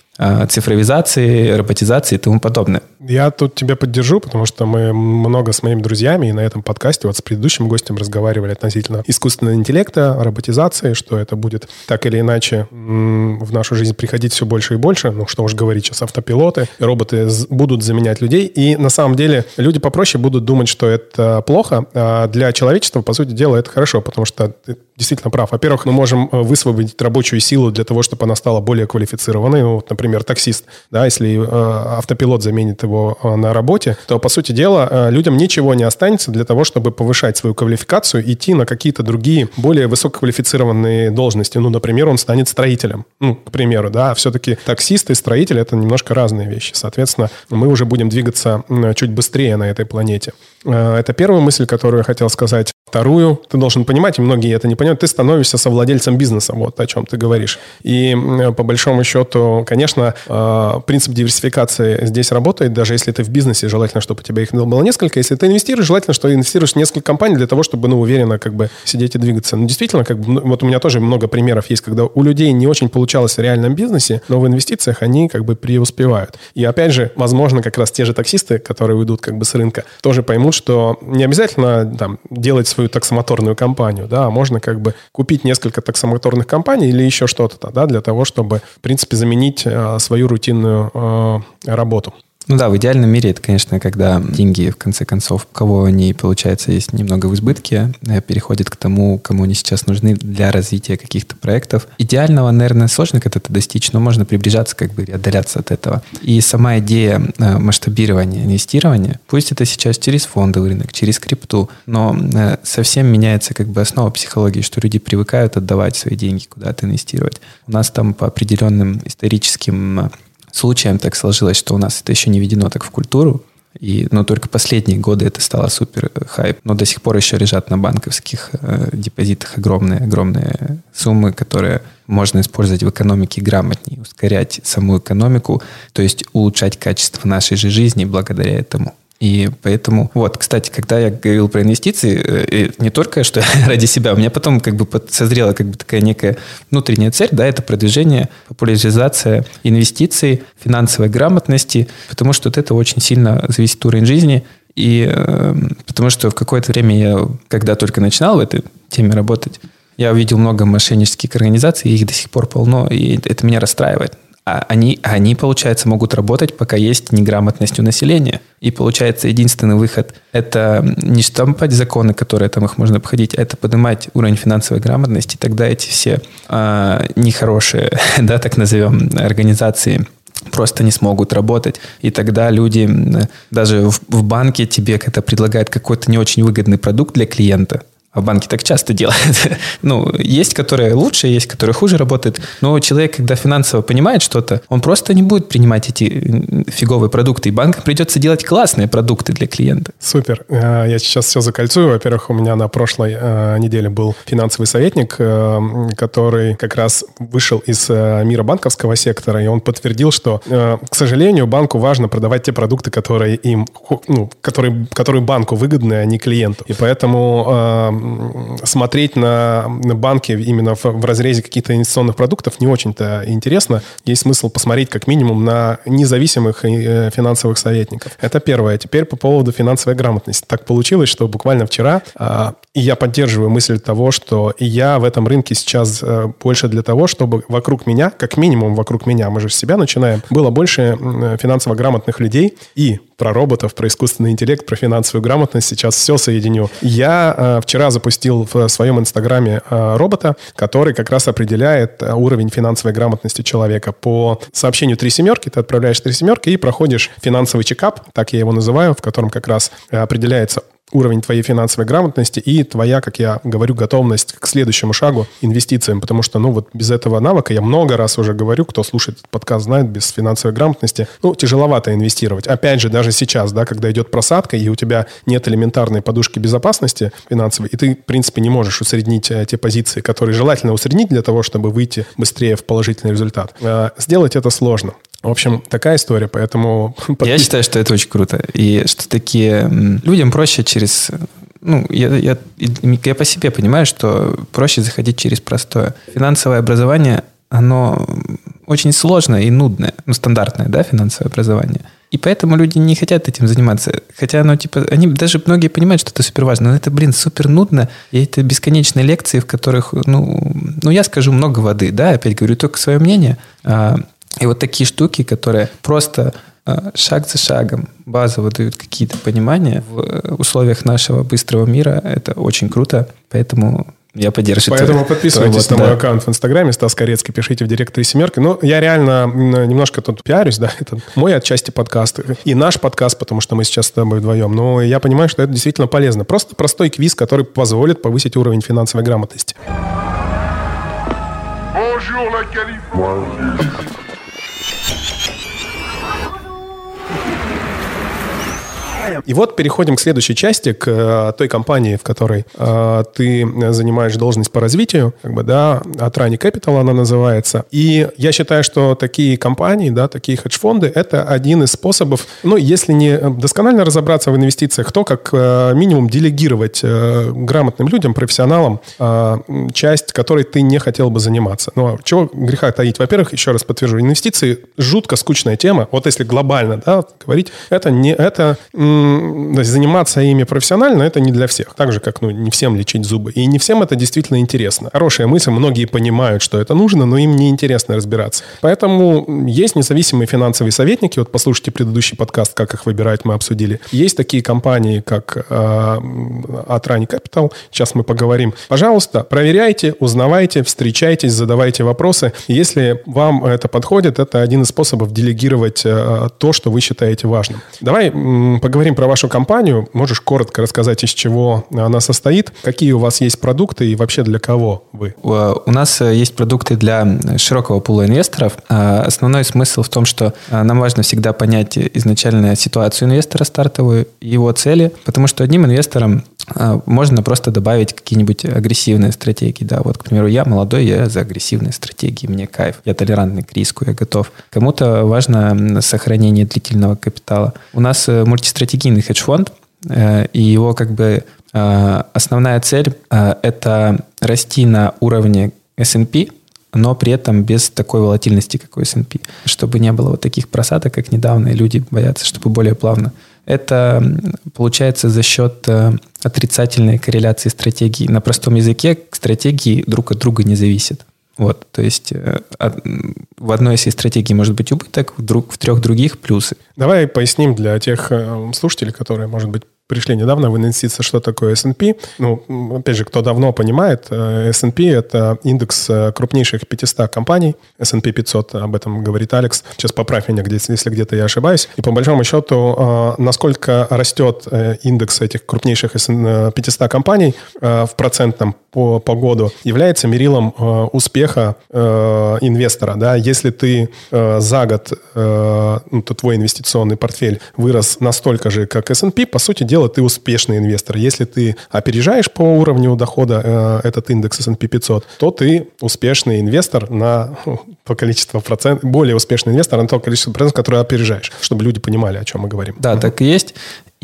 цифровизации, роботизации и тому подобное. Я тут тебя поддержу, потому что мы много с моими друзьями и на этом подкасте вот с предыдущим гостем разговаривали относительно искусственного интеллекта, роботизации, что это будет так или иначе в нашу жизнь приходить все больше и больше. Ну, что уж говорить, сейчас автопилоты, роботы будут заменять людей. И на самом деле люди попроще будут думать, что это плохо, а для человечества, по сути дела, это хорошо, потому что действительно прав. Во-первых, мы можем э, высвободить рабочую силу для того, чтобы она стала более квалифицированной. Ну, вот, например, таксист, да, если э, автопилот заменит его э, на работе, то, по сути дела, э, людям ничего не останется для того, чтобы повышать свою квалификацию, идти на какие-то другие, более высококвалифицированные должности. Ну, например, он станет строителем. Ну, к примеру, да. Все-таки таксист и строитель – это немножко разные вещи. Соответственно, мы уже будем двигаться чуть быстрее на этой планете. Э, это первая мысль, которую я хотел сказать. Вторую, ты должен понимать, и многие это не понимают, ты становишься совладельцем бизнеса, вот о чем ты говоришь. И по большому счету, конечно, э, принцип диверсификации здесь работает, даже если ты в бизнесе, желательно, чтобы у тебя их было несколько. Если ты инвестируешь, желательно, что инвестируешь в несколько компаний для того, чтобы, ну, уверенно как бы сидеть и двигаться. Ну, действительно, как бы, ну, вот у меня тоже много примеров есть, когда у людей не очень получалось в реальном бизнесе, но в инвестициях они как бы преуспевают. И опять же, возможно, как раз те же таксисты, которые уйдут как бы с рынка, тоже поймут, что не обязательно там, делать свою таксомоторную компанию, да, а можно как бы купить несколько таксомоторных компаний или еще что-то, да, для того, чтобы, в принципе, заменить э, свою рутинную э, работу. Ну да, в идеальном мире это, конечно, когда деньги, в конце концов, у кого они, получается, есть немного в избытке, э, переходят к тому, кому они сейчас нужны для развития каких-то проектов. Идеального, наверное, сложно как-то достичь, но можно приближаться, как бы, и отдаляться от этого. И сама идея э, масштабирования инвестирования, пусть это сейчас через фондовый рынок, через крипту, но э, совсем меняется как бы основа психологии, что люди привыкают отдавать свои деньги куда-то инвестировать. У нас там по определенным историческим случаем так сложилось, что у нас это еще не введено так в культуру, и, но только последние годы это стало супер э, хайп. Но до сих пор еще лежат на банковских э, депозитах огромные, огромные суммы, которые можно использовать в экономике грамотнее, ускорять саму экономику, то есть улучшать качество нашей же жизни благодаря этому. И поэтому, вот, кстати, когда я говорил про инвестиции, э, не только что ради себя, у меня потом как бы созрела как бы такая некая внутренняя цель, да, это продвижение, популяризация инвестиций, финансовой грамотности, потому что вот это очень сильно зависит от уровня жизни, и э, потому что в какое-то время я, когда только начинал в этой теме работать, я увидел много мошеннических организаций, их до сих пор полно, и это меня расстраивает. А они, они, получается, могут работать, пока есть неграмотность у населения. И получается, единственный выход – это не штампать законы, которые там их можно обходить, а это поднимать уровень финансовой грамотности. Тогда эти все а, нехорошие, да, так назовем, организации просто не смогут работать. И тогда люди даже в, в банке тебе когда предлагают какой-то не очень выгодный продукт для клиента – а банки так часто делают. ну, есть, которые лучше, есть, которые хуже работают. Но человек, когда финансово понимает что-то, он просто не будет принимать эти фиговые продукты. И банкам придется делать классные продукты для клиента. Супер. Э, я сейчас все закольцую. Во-первых, у меня на прошлой э, неделе был финансовый советник, э, который как раз вышел из мира банковского сектора, и он подтвердил, что, к сожалению, банку важно продавать те продукты, которые им, ну, которые, которые банку выгодны, а не клиенту. И поэтому смотреть на, на банки именно в, в разрезе каких-то инвестиционных продуктов не очень-то интересно. Есть смысл посмотреть как минимум на независимых э, финансовых советников. Это первое. Теперь по поводу финансовой грамотности. Так получилось, что буквально вчера, э, я поддерживаю мысль того, что я в этом рынке сейчас э, больше для того, чтобы вокруг меня, как минимум вокруг меня, мы же с себя начинаем, было больше финансово грамотных людей и про роботов, про искусственный интеллект, про финансовую грамотность сейчас все соединю. Я э, вчера запустил в своем инстаграме э, робота, который как раз определяет э, уровень финансовой грамотности человека. По сообщению «Три семерки» ты отправляешь «Три семерки» и проходишь финансовый чекап, так я его называю, в котором как раз э, определяется уровень твоей финансовой грамотности и твоя, как я говорю, готовность к следующему шагу инвестициям, потому что, ну, вот без этого навыка, я много раз уже говорю, кто слушает этот подкаст, знает, без финансовой грамотности, ну, тяжеловато инвестировать. Опять же, даже сейчас, да, когда идет просадка, и у тебя нет элементарной подушки безопасности финансовой, и ты, в принципе, не можешь усреднить э, те позиции, которые желательно усреднить для того, чтобы выйти быстрее в положительный результат. Э, сделать это сложно. В общем, такая история, поэтому... Я считаю, что это очень круто. И что такие... Людям проще через... Ну, я, я, я по себе понимаю, что проще заходить через простое. Финансовое образование, оно очень сложное и нудное. Ну, стандартное, да, финансовое образование. И поэтому люди не хотят этим заниматься. Хотя оно, типа, они даже многие понимают, что это супер важно. Но это, блин, супер нудно. И это бесконечные лекции, в которых, ну, ну я скажу много воды, да, опять говорю только свое мнение. А, и вот такие штуки, которые просто а, шаг за шагом базово дают какие-то понимания в э, условиях нашего быстрого мира, это очень круто. Поэтому я поддерживаю. Поэтому твой, подписывайтесь твой, на мой да. аккаунт в Инстаграме, Стас Корецкий, пишите в директ три семерки. Ну, я реально немножко тут пиарюсь, да, это мой отчасти подкаст и наш подкаст, потому что мы сейчас с тобой вдвоем. Но я понимаю, что это действительно полезно. Просто простой квиз, который позволит повысить уровень финансовой грамотности. Bonjour, И вот переходим к следующей части, к э, той компании, в которой э, ты занимаешь должность по развитию, как бы, да, Atrani Capital она называется. И я считаю, что такие компании, да, такие хедж-фонды, это один из способов, ну, если не досконально разобраться в инвестициях, то как э, минимум делегировать э, грамотным людям, профессионалам э, часть, которой ты не хотел бы заниматься. Ну, а чего греха таить? Во-первых, еще раз подтвержу, инвестиции жутко скучная тема. Вот если глобально, да, говорить, это не, это заниматься ими профессионально это не для всех. Так же, как ну, не всем лечить зубы. И не всем это действительно интересно. Хорошая мысль, многие понимают, что это нужно, но им не интересно разбираться. Поэтому есть независимые финансовые советники. Вот послушайте предыдущий подкаст, как их выбирать, мы обсудили. Есть такие компании, как э, Atrani Capital. Сейчас мы поговорим. Пожалуйста, проверяйте, узнавайте, встречайтесь, задавайте вопросы. Если вам это подходит, это один из способов делегировать э, то, что вы считаете важным. Давай поговорим про вашу компанию. Можешь коротко рассказать, из чего она состоит, какие у вас есть продукты и вообще для кого вы? У нас э, есть продукты для широкого пула инвесторов. А, основной смысл в том, что нам важно всегда понять изначально ситуацию инвестора стартовую, его цели, потому что одним инвестором можно просто добавить какие-нибудь агрессивные стратегии. Да, вот, к примеру, я молодой, я за агрессивные стратегии, мне кайф, я толерантный к риску, я готов. Кому-то важно сохранение длительного капитала. У нас э, мультистратегийный хедж-фонд, э, и его как бы э, основная цель – это расти на уровне S&P, но при этом без такой волатильности, как у S&P, чтобы не было вот таких просадок, как недавно, и люди боятся, чтобы более плавно это получается за счет отрицательной корреляции стратегий. На простом языке стратегии друг от друга не зависят. Вот, то есть э, в одной из стратегий может быть убыток, в, друг, в трех других плюсы. Давай поясним для тех э, слушателей, которые, может быть, пришли недавно в инвестиции, что такое S&P. Ну, опять же, кто давно понимает, э, S&P — это индекс э, крупнейших 500 компаний. S&P 500, об этом говорит Алекс. Сейчас поправь меня, если где-то я ошибаюсь. И по большому счету, э, насколько растет индекс этих крупнейших 500 компаний в процентном по, по году, является мерилом успеха инвестора. Да? Если ты за год, ну, то твой инвестиционный портфель вырос настолько же, как S&P, по сути дела, дела, ты успешный инвестор. Если ты опережаешь по уровню дохода э, этот индекс S&P 500, то ты успешный инвестор на ну, то количество процентов, более успешный инвестор на то количество процентов, которое опережаешь, чтобы люди понимали, о чем мы говорим. Да, так и есть.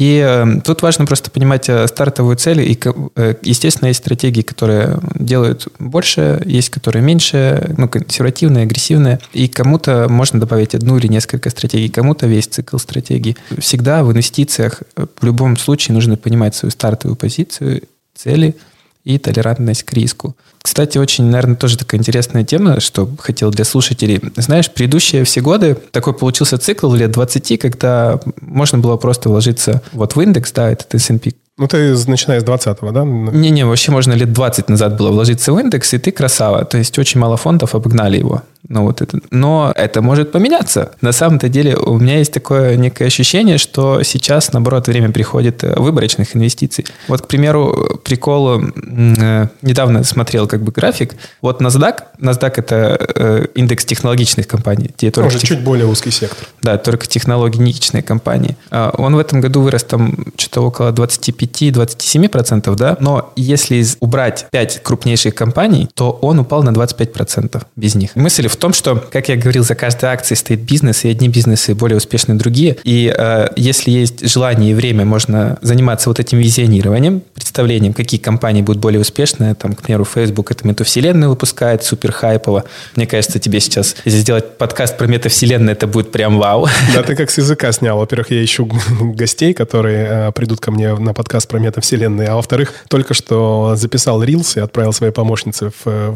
И э, тут важно просто понимать э, стартовую цель. И, э, естественно, есть стратегии, которые делают больше, есть которые меньше, ну, консервативные, агрессивные. И кому-то можно добавить одну или несколько стратегий, кому-то весь цикл стратегий. Всегда в инвестициях э, в любом случае нужно понимать свою стартовую позицию, цели и толерантность к риску. Кстати, очень, наверное, тоже такая интересная тема, что хотел для слушателей. Знаешь, предыдущие все годы такой получился цикл лет 20, когда можно было просто вложиться вот в индекс, да, этот S&P ну, ты начиная с 20-го, да? Не-не, вообще можно лет 20 назад было вложиться в индекс, и ты красава. То есть очень мало фондов обогнали его. Ну, вот это. Но это может поменяться. На самом-то деле у меня есть такое некое ощущение, что сейчас, наоборот, время приходит э, выборочных инвестиций. Вот, к примеру, прикол, э, недавно смотрел как бы график. Вот NASDAQ, NASDAQ это э, индекс технологичных компаний. Где только Уже тех... чуть более узкий сектор. Да, только технологичные компании. А он в этом году вырос там что-то около 25-27%, да? Но если убрать 5 крупнейших компаний, то он упал на 25% без них. Мысль в том, что, как я говорил, за каждой акцией стоит бизнес, и одни бизнесы более успешны другие. И э, если есть желание и время, можно заниматься вот этим визионированием, представлением, какие компании будут более успешны. Там, к примеру, Facebook это метавселенную выпускает, супер хайпово. Мне кажется, тебе сейчас, если сделать подкаст про метавселенную, это будет прям вау. Да, ты как с языка снял. Во-первых, я ищу гостей, которые э, придут ко мне на подкаст про метавселенные. А во-вторых, только что записал рилс и отправил своей помощнице в э,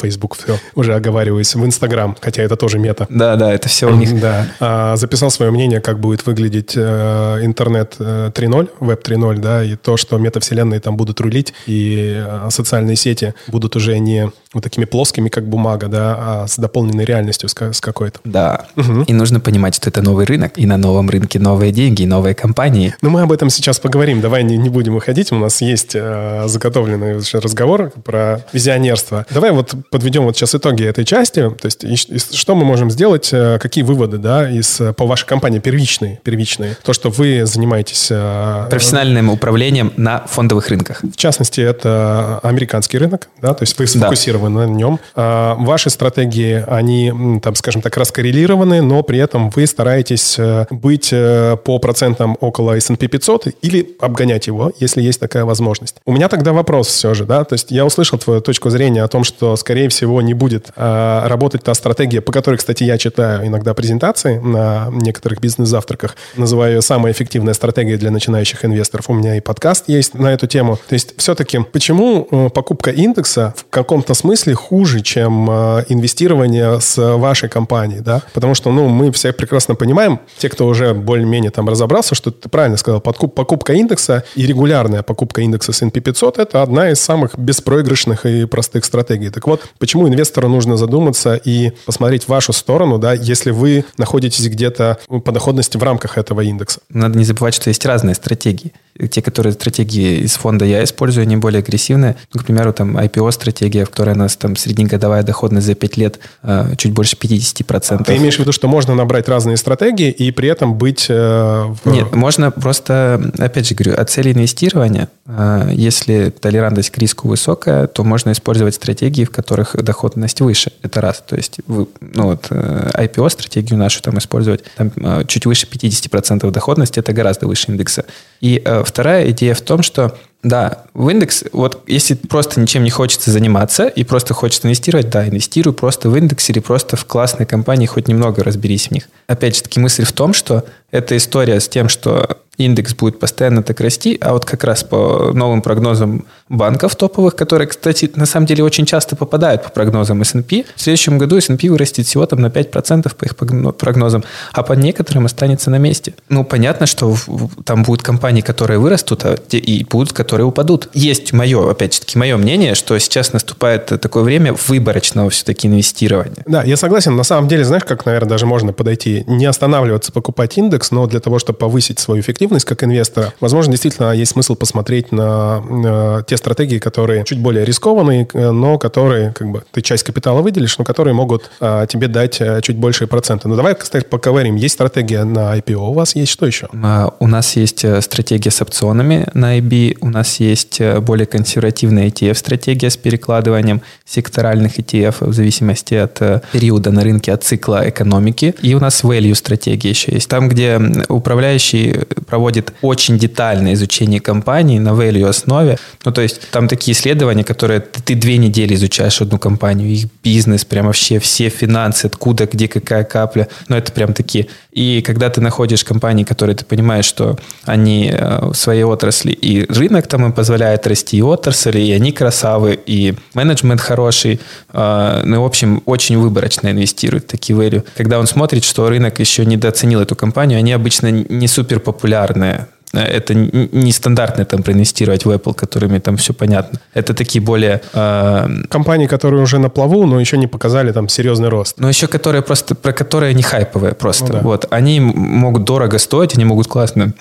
Facebook, все, уже оговариваюсь, в Инстаграм, хотя это тоже мета. Да, да, это все у них. Да. А, записал свое мнение, как будет выглядеть э, интернет 3.0, веб 3.0, да, и то, что метавселенные там будут рулить, и э, социальные сети будут уже не вот такими плоскими, как бумага, да, а с дополненной реальностью с, с какой-то. Да. Угу. И нужно понимать, что это новый рынок, и на новом рынке новые деньги, новые компании. Ну, мы об этом сейчас поговорим. Давай не, не будем выходить. У нас есть э, заготовленный разговор про визионерство. Давай вот подведем вот сейчас итоги этой части. То есть, и, и что мы можем сделать, э, какие выводы, да, из, по вашей компании первичные, первичные. То, что вы занимаетесь... Э, Профессиональным управлением на фондовых рынках. В частности, это американский рынок, да, то есть вы сфокусированы вы на нем. А, ваши стратегии, они, там, скажем так, раскоррелированы, но при этом вы стараетесь э, быть э, по процентам около S&P 500 или обгонять его, если есть такая возможность. У меня тогда вопрос все же, да, то есть я услышал твою точку зрения о том, что, скорее всего, не будет а, работать та стратегия, по которой, кстати, я читаю иногда презентации на некоторых бизнес-завтраках, называю ее самая эффективная стратегия для начинающих инвесторов. У меня и подкаст есть на эту тему. То есть все-таки почему э, покупка индекса в каком-то смысле хуже, чем э, инвестирование с вашей компанией, да, потому что, ну, мы все прекрасно понимаем, те, кто уже более-менее там разобрался, что ты правильно сказал, подкуп, покупка индекса и регулярная покупка индекса S&P 500 – это одна из самых беспроигрышных и простых стратегий. Так вот, почему инвестору нужно задуматься и посмотреть в вашу сторону, да, если вы находитесь где-то по доходности в рамках этого индекса? Надо не забывать, что есть разные стратегии. Те, которые стратегии из фонда я использую, они более агрессивные. Ну, к примеру, там IPO-стратегия, в которой нас там среднегодовая доходность за 5 лет э, чуть больше 50%. Ты имеешь в виду, что можно набрать разные стратегии и при этом быть... Э, в... Нет, можно просто, опять же говорю, от цели инвестирования, э, если толерантность к риску высокая, то можно использовать стратегии, в которых доходность выше. Это раз. То есть вы, ну вот IPO-стратегию нашу там использовать, там чуть выше 50% доходности, это гораздо выше индекса. И вторая идея в том, что да, в индекс, вот если просто ничем не хочется заниматься и просто хочется инвестировать, да, инвестируй просто в индекс или просто в классные компании, хоть немного разберись в них. Опять же таки мысль в том, что эта история с тем, что индекс будет постоянно так расти, а вот как раз по новым прогнозам банков топовых, которые, кстати, на самом деле очень часто попадают по прогнозам S&P, в следующем году S&P вырастет всего там на 5% по их прогнозам, а по некоторым останется на месте. Ну, понятно, что там будут компании, которые вырастут, а и будут, которые упадут. Есть мое, опять же таки, мое мнение, что сейчас наступает такое время выборочного все-таки инвестирования. Да, я согласен. На самом деле, знаешь, как, наверное, даже можно подойти? Не останавливаться, покупать индекс, но для того, чтобы повысить свою эффективность, как инвестора, возможно, действительно есть смысл посмотреть на, на те стратегии, которые чуть более рискованные, э, но которые, как бы, ты часть капитала выделишь, но которые могут а, тебе дать чуть большие проценты. Ну, давай, кстати, поговорим. Есть стратегия на IPO, у вас есть что еще? А, у нас есть стратегия с опционами на IB, у нас есть более консервативная ETF-стратегия с перекладыванием секторальных ETF в зависимости от периода на рынке, от цикла экономики. И у нас value стратегия еще есть. Там, где управляющий проводит очень детальное изучение компании на value основе. Ну, то есть там такие исследования, которые ты, две недели изучаешь одну компанию, их бизнес, прям вообще все финансы, откуда, где какая капля. Ну, это прям такие. И когда ты находишь компании, которые ты понимаешь, что они э, в своей отрасли, и рынок там им позволяет расти, и отрасли, и они красавы, и менеджмент хороший, э, ну, в общем, очень выборочно инвестируют такие value. Когда он смотрит, что рынок еще недооценил эту компанию, они обычно не супер популярны популярные это не стандартные там проинвестировать в Apple, которыми там все понятно. Это такие более... Э, Компании, которые уже на плаву, но еще не показали там серьезный рост. Но еще которые просто, про которые не хайповые просто. Ну, да. Вот. Они могут дорого стоить, они могут классно,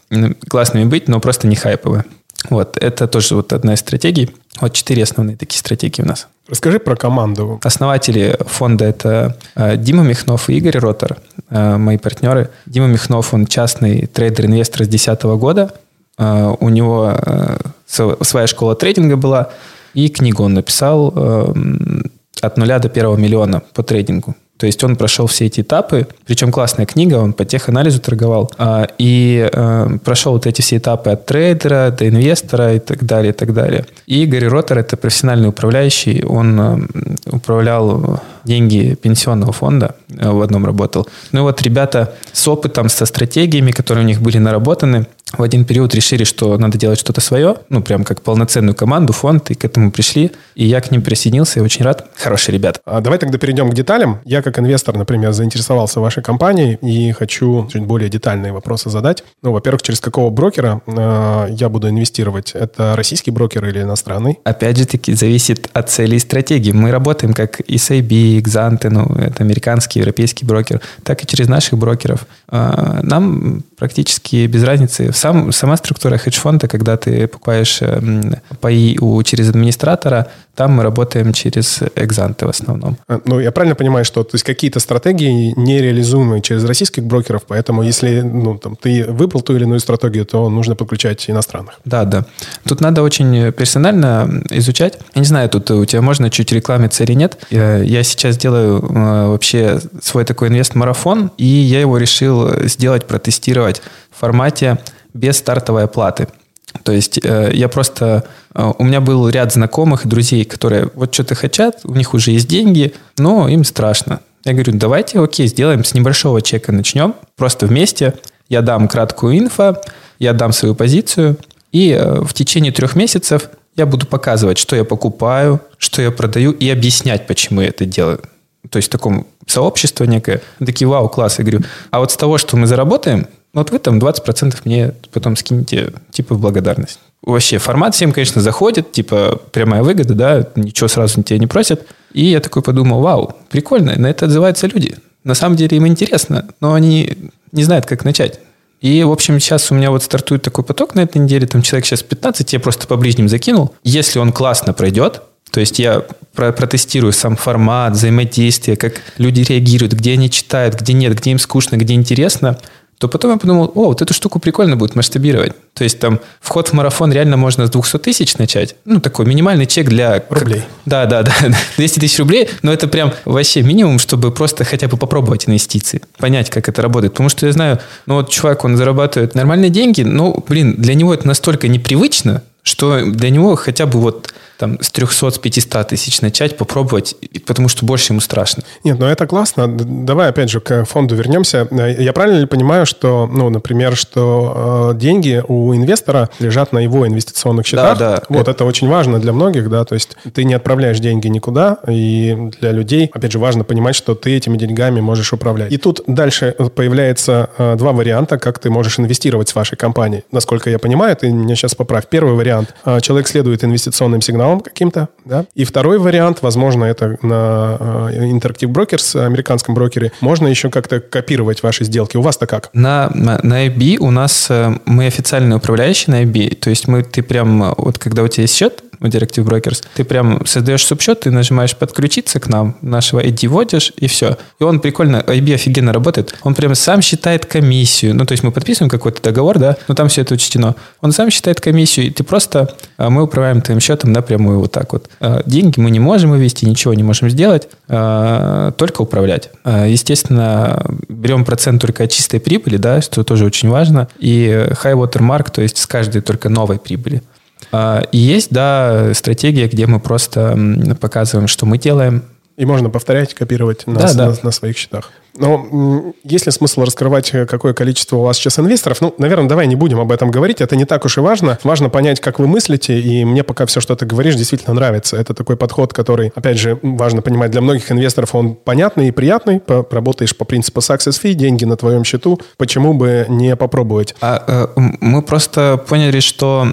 классными быть, но просто не хайповые. Вот, это тоже вот одна из стратегий. Вот четыре основные такие стратегии у нас. Расскажи про команду. Основатели фонда это э, Дима Михнов и Игорь Ротор, э, мои партнеры. Дима Михнов, он частный трейдер-инвестор с 2010 года. Э, у него своя школа трейдинга была, и книгу он написал от нуля до первого миллиона по трейдингу. То есть он прошел все эти этапы, причем классная книга, он по теханализу торговал, а, и э, прошел вот эти все этапы от трейдера до инвестора и так далее, и так далее. И Игорь Ротор – это профессиональный управляющий, он э, управлял деньги пенсионного фонда, э, в одном работал. Ну вот ребята с опытом, со стратегиями, которые у них были наработаны, в один период решили, что надо делать что-то свое, ну, прям как полноценную команду, фонд, и к этому пришли. И я к ним присоединился, я очень рад. Хорошие ребята. А давай тогда перейдем к деталям. Я как инвестор, например, заинтересовался вашей компанией и хочу чуть более детальные вопросы задать. Ну, во-первых, через какого брокера э, я буду инвестировать? Это российский брокер или иностранный? Опять же таки, зависит от цели и стратегии. Мы работаем как SAB, Xante, ну, это американский, европейский брокер, так и через наших брокеров. Э, нам практически без разницы. Сам, сама структура хедж-фонда, когда ты покупаешь э, паи у, через администратора, там мы работаем через экзанты в основном. А, ну, я правильно понимаю, что то есть какие-то стратегии нереализуемы через российских брокеров, поэтому если ну, там, ты выбрал ту или иную стратегию, то нужно подключать иностранных. Да, да. Тут надо очень персонально изучать. Я не знаю, тут у тебя можно чуть рекламиться или нет. Я, я сейчас делаю э, вообще свой такой инвест-марафон, и я его решил сделать, протестировать в формате без стартовой оплаты. То есть э, я просто... Э, у меня был ряд знакомых и друзей, которые вот что-то хотят, у них уже есть деньги, но им страшно. Я говорю, давайте, окей, сделаем с небольшого чека, начнем, просто вместе. Я дам краткую инфо, я дам свою позицию, и э, в течение трех месяцев я буду показывать, что я покупаю, что я продаю, и объяснять, почему я это делаю. То есть в таком сообщество некое. Такие, вау, класс. Я говорю, а вот с того, что мы заработаем, вот вы там 20% мне потом скинете, типа, в благодарность. Вообще, формат всем, конечно, заходит, типа, прямая выгода, да, ничего сразу тебя не просят. И я такой подумал, вау, прикольно, на это отзываются люди. На самом деле им интересно, но они не знают, как начать. И, в общем, сейчас у меня вот стартует такой поток на этой неделе, там человек сейчас 15, я просто по ближним закинул. Если он классно пройдет, то есть я протестирую сам формат, взаимодействие, как люди реагируют, где они читают, где нет, где им скучно, где интересно – то потом я подумал, о, вот эту штуку прикольно будет масштабировать. То есть там вход в марафон реально можно с 200 тысяч начать. Ну, такой минимальный чек для... Рублей. Да, да, да. 200 тысяч рублей, но это прям вообще минимум, чтобы просто хотя бы попробовать инвестиции. Понять, как это работает. Потому что я знаю, ну вот чувак, он зарабатывает нормальные деньги, но, блин, для него это настолько непривычно, что для него хотя бы вот там с 300, с 500 тысяч начать, попробовать, потому что больше ему страшно. Нет, ну это классно. Давай опять же к фонду вернемся. Я правильно ли понимаю, что, ну, например, что э, деньги у инвестора лежат на его инвестиционных счетах? Да, да. Вот это... это очень важно для многих, да, то есть ты не отправляешь деньги никуда, и для людей, опять же, важно понимать, что ты этими деньгами можешь управлять. И тут дальше появляется э, два варианта, как ты можешь инвестировать с вашей компанией. Насколько я понимаю, ты меня сейчас поправь. Первый вариант. Э, человек следует инвестиционным сигналам, каналом каким-то, да. И второй вариант, возможно, это на э, Interactive Brokers, американском брокере, можно еще как-то копировать ваши сделки. У вас-то как? На, на, IB у нас э, мы официальный управляющий на IB, то есть мы, ты прям, вот когда у тебя есть счет, в Directive Brokers, ты прям создаешь субсчет, ты нажимаешь подключиться к нам, нашего ID вводишь, и все. И он прикольно, IB офигенно работает. Он прям сам считает комиссию. Ну, то есть мы подписываем какой-то договор, да, но там все это учтено. Он сам считает комиссию, и ты просто, а, мы управляем твоим счетом напрямую вот так вот. А, деньги мы не можем вывести, ничего не можем сделать, а, только управлять. Естественно, берем процент только от чистой прибыли, да, что тоже очень важно, и high water mark, то есть с каждой только новой прибыли. А, и есть, да, стратегия, где мы просто показываем, что мы делаем. И можно повторять, копировать на, да, да. на, на своих счетах. Но есть ли смысл раскрывать, э, какое количество у вас сейчас инвесторов? Ну, наверное, давай не будем об этом говорить. Это не так уж и важно. Важно понять, как вы мыслите, и мне пока все, что ты говоришь, действительно нравится. Это такой подход, который, опять же, важно понимать, для многих инвесторов он понятный и приятный. Работаешь по принципу success fee, деньги на твоем счету. Почему бы не попробовать? А, э, мы просто поняли, что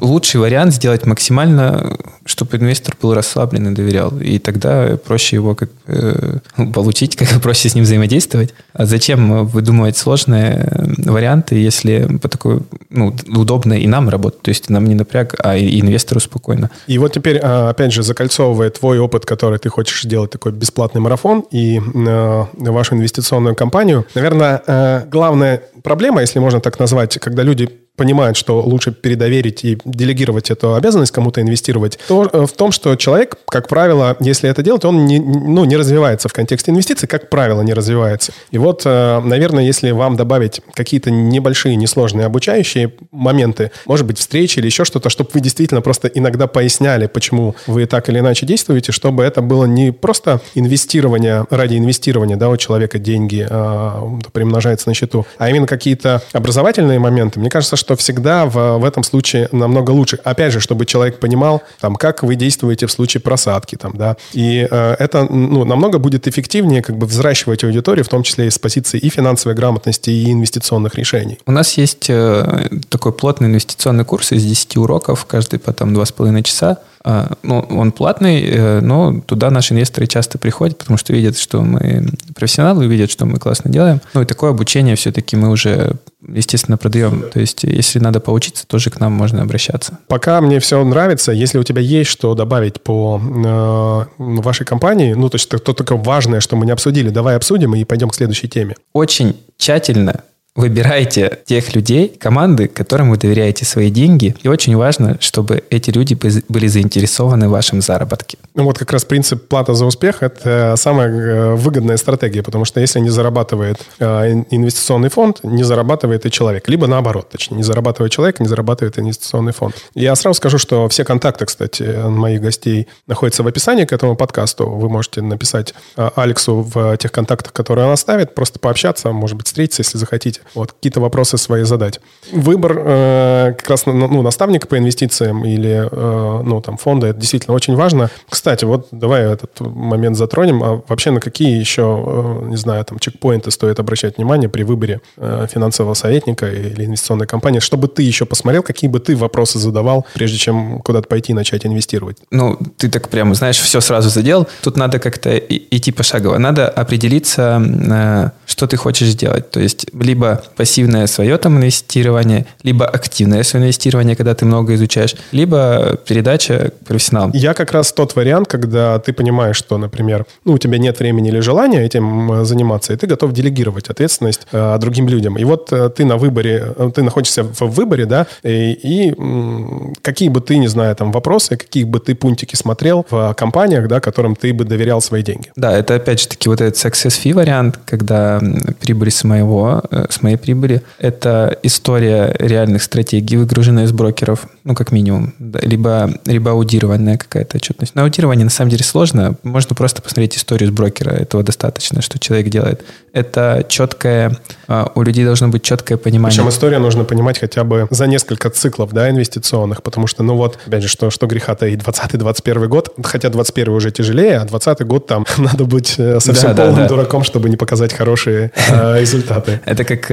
лучший вариант сделать максимально, чтобы инвестор был расслаблен и доверял. И тогда проще его как, э, получить, как проще с ним взаимодействовать. А зачем выдумывать сложные э, варианты, если по такой, ну, удобно и нам работать, то есть нам не напряг, а и инвестору спокойно. И вот теперь, а, опять же, закольцовывая твой опыт, который ты хочешь сделать, такой бесплатный марафон и э, вашу инвестиционную компанию, наверное, э, главная проблема, если можно так назвать, когда люди понимают, что лучше передоверить и делегировать эту обязанность кому-то инвестировать, то э, в том, что человек, как правило, если это делать, он не, ну, не развивается в контексте инвестиций, как правило, не развивается. И вот, э, наверное, если вам добавить какие-то небольшие, несложные обучающие моменты, может быть, встречи или еще что-то, чтобы вы действительно просто иногда поясняли, почему вы так или иначе действуете, чтобы это было не просто инвестирование ради инвестирования, да, у человека деньги а, примножается на счету, а именно какие-то образовательные моменты. Мне кажется, что всегда в, в этом случае намного лучше. Опять же, чтобы человек понимал, там, как вы действуете в случае просадки. Там, да. И э, это ну, намного будет эффективнее как бы взращивать аудиторию, в том числе и с позиции и финансовой грамотности, и инвестиционных решений. У нас есть э, такой плотный инвестиционный курс из 10 уроков, каждый по там 2,5 часа. А, ну, он платный, э, но туда наши инвесторы часто приходят, потому что видят, что мы профессионалы, видят, что мы классно делаем. Ну и такое обучение все-таки мы уже, естественно, продаем. То есть, если надо поучиться, тоже к нам можно обращаться. Пока мне все нравится, если у тебя есть что добавить по э, вашей компании, ну, то есть, то такое важное, что мы не обсудили, давай обсудим и пойдем к следующей теме. Очень тщательно Выбирайте тех людей, команды, которым вы доверяете свои деньги. И очень важно, чтобы эти люди были заинтересованы в вашем заработке. Ну вот как раз принцип плата за успех – это самая э, выгодная стратегия, потому что если не зарабатывает э, инвестиционный фонд, не зарабатывает и человек. Либо наоборот, точнее, не зарабатывает человек, не зарабатывает инвестиционный фонд. Я сразу скажу, что все контакты, кстати, моих гостей находятся в описании к этому подкасту. Вы можете написать э, Алексу в тех контактах, которые он оставит, просто пообщаться, может быть, встретиться, если захотите вот, какие-то вопросы свои задать. Выбор э, как раз ну, наставника по инвестициям или э, ну, там, фонда, это действительно очень важно. Кстати, вот давай этот момент затронем. А вообще на какие еще, э, не знаю, там, чекпоинты стоит обращать внимание при выборе э, финансового советника или инвестиционной компании, чтобы ты еще посмотрел, какие бы ты вопросы задавал, прежде чем куда-то пойти и начать инвестировать? Ну, ты так прямо, знаешь, все сразу задел. Тут надо как-то идти пошагово. Надо определиться, э, что ты хочешь сделать. То есть, либо пассивное свое там инвестирование, либо активное свое инвестирование, когда ты много изучаешь, либо передача профессионалам. Я как раз тот вариант, когда ты понимаешь, что, например, ну, у тебя нет времени или желания этим э, заниматься, и ты готов делегировать ответственность э, другим людям. И вот э, ты на выборе, э, ты находишься в выборе, да, и, и м, какие бы ты, не знаю, там вопросы, какие бы ты пунктики смотрел в компаниях, да, которым ты бы доверял свои деньги. Да, это опять же таки вот этот success fee вариант, когда прибыль с моего, э, с моей прибыли. Это история реальных стратегий, выгруженная из брокеров, ну, как минимум. Либо, либо аудированная какая-то отчетность. Но аудирование на самом деле сложно. Можно просто посмотреть историю с брокера. Этого достаточно, что человек делает. Это четкое... А, у людей должно быть четкое понимание. Причем история нужно понимать хотя бы за несколько циклов, да, инвестиционных. Потому что, ну вот, опять же, что, что греха-то и 20-21 год, хотя 21 уже тяжелее, а 20 год там надо быть э, совсем да, полным да, да. дураком, чтобы не показать хорошие э, результаты. Это как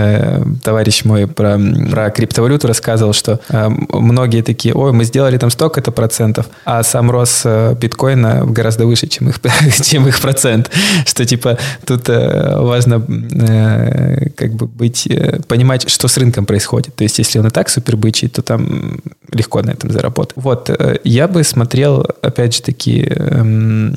Э, товарищ мой про криптовалюту рассказывал, что э, многие такие, ой, мы сделали там столько-то процентов, а сам рост биткоина гораздо выше, чем их, чем их процент. Что типа тут важно как бы быть, понимать, что с рынком происходит. То есть, если он и так супер бычий, то там легко на этом заработать. Вот, я бы смотрел, опять же таки, эм,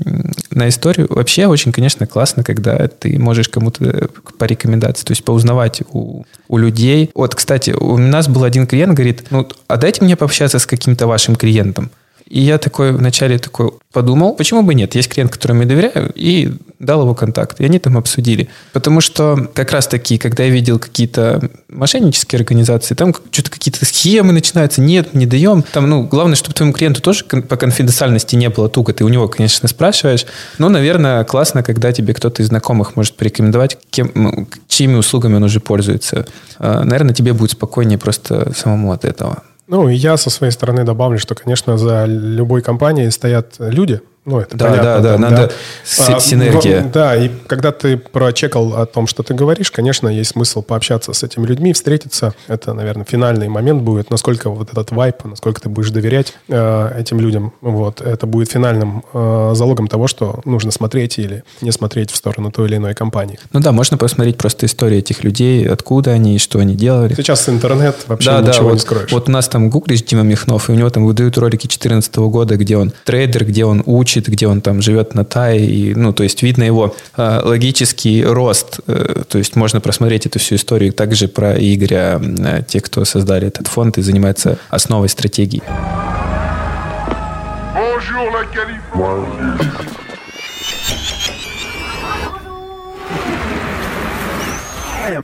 на историю. Вообще очень, конечно, классно, когда ты можешь кому-то порекомендовать рекомендации, то есть поузнавать у, у людей. Вот, кстати, у нас был один клиент, говорит, ну, а дайте мне пообщаться с каким-то вашим клиентом. И я такой вначале такой подумал, почему бы нет? Есть клиент, которому я доверяю, и дал его контакт. И они там обсудили. Потому что как раз таки, когда я видел какие-то мошеннические организации, там что-то какие-то схемы начинаются, нет, не даем. Там, ну, главное, чтобы твоему клиенту тоже по конфиденциальности не было туго. Ты у него, конечно, спрашиваешь. Но, наверное, классно, когда тебе кто-то из знакомых может порекомендовать, кем, ну, чьими услугами он уже пользуется. А, наверное, тебе будет спокойнее просто самому от этого. Ну, и я со своей стороны добавлю, что, конечно, за любой компанией стоят люди, ну, это да, понятно. Да, да, да, надо а, синергия. Но, да, и когда ты прочекал о том, что ты говоришь, конечно, есть смысл пообщаться с этими людьми, встретиться. Это, наверное, финальный момент будет, насколько вот этот вайп, насколько ты будешь доверять э, этим людям. Вот, это будет финальным э, залогом того, что нужно смотреть или не смотреть в сторону той или иной компании. Ну да, можно посмотреть просто историю этих людей, откуда они, что они делали. Сейчас интернет вообще да, ничего да, вот, не скроешь. Вот у нас там гуглишь Дима Михнов, и у него там выдают ролики 2014 года, где он трейдер, где он учит учит, где он там живет на Тай, и, ну, то есть видно его э, логический рост, э, то есть можно просмотреть эту всю историю также про Игоря, э, те, кто создали этот фонд и занимается основой стратегии.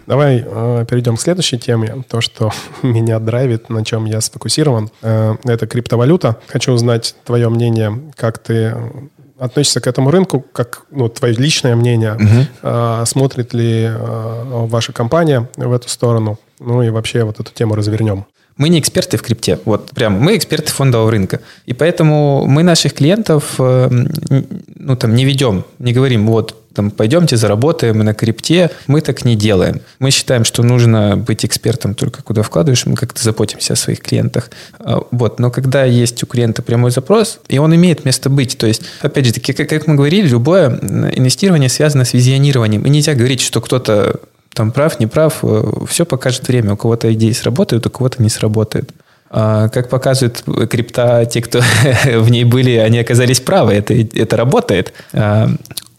Давай э, перейдем к следующей теме. То, что меня драйвит, на чем я сфокусирован, э, это криптовалюта. Хочу узнать твое мнение, как ты относишься к этому рынку, как ну, твое личное мнение, угу. э, смотрит ли э, ваша компания в эту сторону, ну и вообще вот эту тему развернем. Мы не эксперты в крипте, вот прям мы эксперты фондового рынка. И поэтому мы наших клиентов э, ну, там, не ведем, не говорим, вот там, пойдемте заработаем на крипте. Мы так не делаем. Мы считаем, что нужно быть экспертом только куда вкладываешь, мы как-то заботимся о своих клиентах. А, вот. Но когда есть у клиента прямой запрос, и он имеет место быть, то есть, опять же таки, как, мы говорили, любое инвестирование связано с визионированием. И нельзя говорить, что кто-то там прав, не прав, э, все покажет время. У кого-то идеи сработают, у кого-то не сработают. А, как показывает крипта, те, кто в ней были, они оказались правы. Это, это работает. А,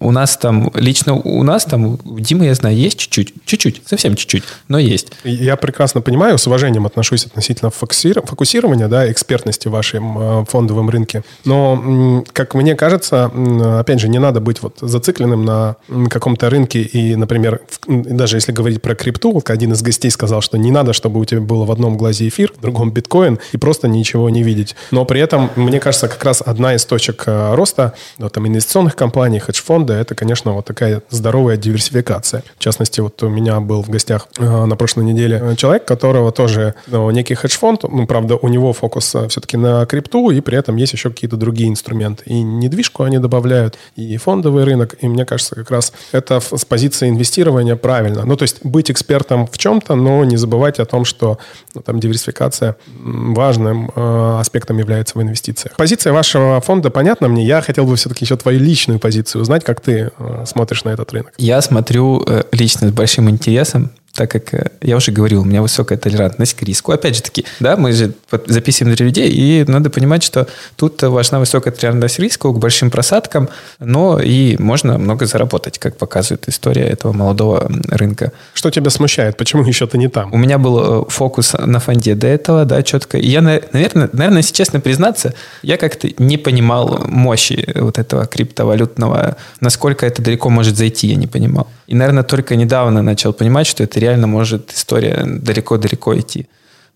у нас там, лично у нас там, у Димы, я знаю, есть чуть-чуть, чуть-чуть, совсем чуть-чуть, но есть. Я прекрасно понимаю, с уважением отношусь относительно фокусирования, да, экспертности в вашем фондовом рынке. Но, как мне кажется, опять же, не надо быть вот зацикленным на каком-то рынке и, например, даже если говорить про крипту, один из гостей сказал, что не надо, чтобы у тебя было в одном глазе эфир, в другом биткоин, и просто ничего не видеть. Но при этом, мне кажется, как раз одна из точек э, роста вот, там, инвестиционных компаний, хедж-фондов, фонда, это, конечно, вот такая здоровая диверсификация. В частности, вот у меня был в гостях э, на прошлой неделе э, человек, которого тоже ну, некий хедж-фонд, ну, правда, у него фокус все-таки на крипту, и при этом есть еще какие-то другие инструменты. И недвижку они добавляют, и фондовый рынок, и мне кажется, как раз это с позиции инвестирования правильно. Ну, то есть быть экспертом в чем-то, но не забывать о том, что ну, там диверсификация важным э, аспектом является в инвестициях. Позиция вашего фонда понятна мне. Я хотел бы все-таки еще твою личную позицию узнать, как ты э, смотришь на этот рынок? Я смотрю э, лично с большим интересом так как э, я уже говорил, у меня высокая толерантность к риску. Опять же таки, да, мы же записываем для людей, и надо понимать, что тут важна высокая толерантность к риску, к большим просадкам, но и можно много заработать, как показывает история этого молодого рынка. Что тебя смущает? Почему еще ты не там? У меня был э, фокус на фонде до этого, да, четко. И я, наверное, наверное, если честно признаться, я как-то не понимал мощи вот этого криптовалютного, насколько это далеко может зайти, я не понимал. И, наверное, только недавно начал понимать, что это реально может история далеко-далеко идти.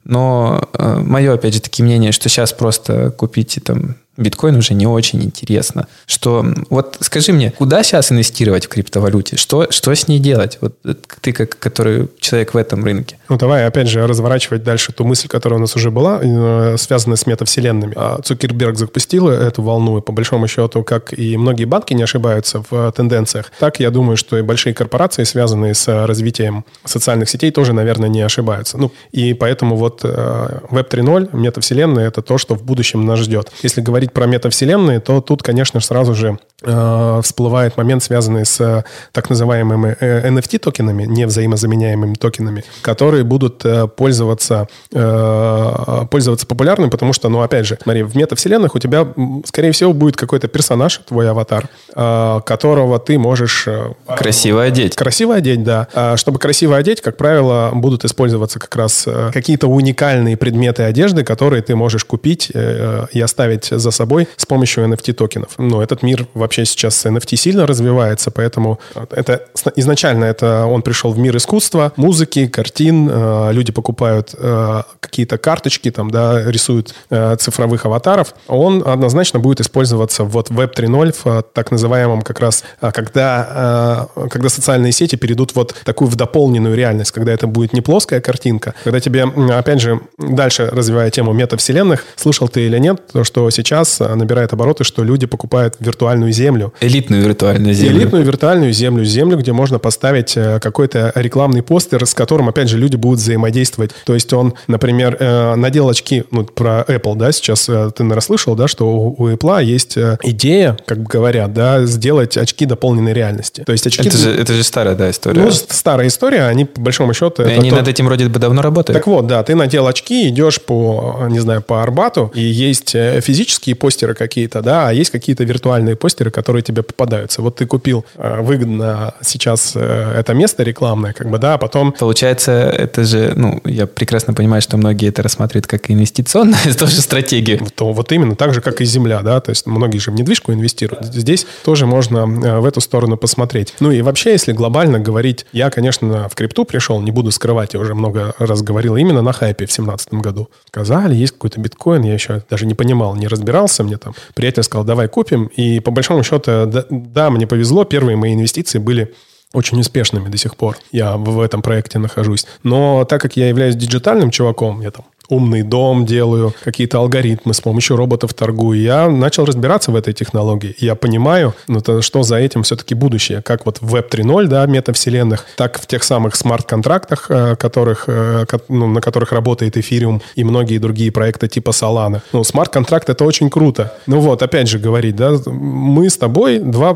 Но э, мое, опять же, таки мнение, что сейчас просто купите там биткоин уже не очень интересно. Что вот скажи мне, куда сейчас инвестировать в криптовалюте? Что, что с ней делать? Вот ты как который человек в этом рынке. Ну давай опять же разворачивать дальше ту мысль, которая у нас уже была, э, связанная с метавселенными. А Цукерберг запустил эту волну, и по большому счету, как и многие банки не ошибаются в тенденциях, так я думаю, что и большие корпорации, связанные с развитием социальных сетей, тоже, наверное, не ошибаются. Ну и поэтому вот Web э, 3.0, метавселенная, это то, что в будущем нас ждет. Если говорить говорить про метавселенные, то тут, конечно, сразу же э, всплывает момент, связанный с э, так называемыми э, NFT-токенами, невзаимозаменяемыми токенами, которые будут э, пользоваться, э, пользоваться популярным, потому что, ну, опять же, смотри, в метавселенных у тебя, скорее всего, будет какой-то персонаж, твой аватар, э, которого ты можешь... Э, красиво одеть. Красиво одеть, да. А чтобы красиво одеть, как правило, будут использоваться как раз э, какие-то уникальные предметы одежды, которые ты можешь купить э, и оставить за собой с помощью NFT-токенов. Но этот мир вообще сейчас с NFT сильно развивается, поэтому это изначально это он пришел в мир искусства, музыки, картин, э, люди покупают э, какие-то карточки, там, да, рисуют цифровых аватаров. Он однозначно будет использоваться вот в Web 3.0, в так называемом как раз, когда, когда социальные сети перейдут вот такую в дополненную реальность, когда это будет не плоская картинка, когда тебе, опять же, дальше развивая тему метавселенных, слышал ты или нет, то, что сейчас набирает обороты, что люди покупают виртуальную землю. Элитную виртуальную землю. Элитную виртуальную землю, землю, где можно поставить какой-то рекламный постер, с которым, опять же, люди будут взаимодействовать. То есть он, например, э, надел очки, ну, про Apple, да, сейчас э, ты, наверное, слышал, да, что у Apple есть э, идея, как говорят, да, сделать очки дополненной реальности. То есть очки... Это же, это же старая, да, история. Ну, старая история, они, по большому счету... И они то... над этим вроде бы давно работают. Так вот, да, ты надел очки, идешь по, не знаю, по Арбату, и есть физические постеры какие-то, да, а есть какие-то виртуальные постеры, которые тебе попадаются. Вот ты купил выгодно сейчас это место рекламное, как бы, да, а потом... Получается, это же, ну, я прекрасно понимаю, что многие это рассматривают как инвестиционную тоже стратегию. То вот именно так же, как и земля, да, то есть многие же в недвижку инвестируют. Здесь тоже можно э, в эту сторону посмотреть. Ну и вообще, если глобально говорить, я, конечно, в крипту пришел, не буду скрывать, я уже много раз говорил, именно на хайпе в 2017 году. Сказали, есть какой-то биткоин, я еще даже не понимал, не разбирался, мне там приятель сказал, давай купим, и по большому счету, да, да мне повезло, первые мои инвестиции были очень успешными до сих пор. Я в этом проекте нахожусь. Но так как я являюсь диджитальным чуваком, я там умный дом делаю, какие-то алгоритмы с помощью роботов торгую. Я начал разбираться в этой технологии. я понимаю, ну, то, что за этим все-таки будущее. Как вот в Web 3.0, да, метавселенных, так в тех самых смарт-контрактах, э, которых, э, ну, на которых работает эфириум и многие другие проекты типа Solana. Ну, смарт-контракт это очень круто. Ну вот, опять же говорить, да, мы с тобой, два,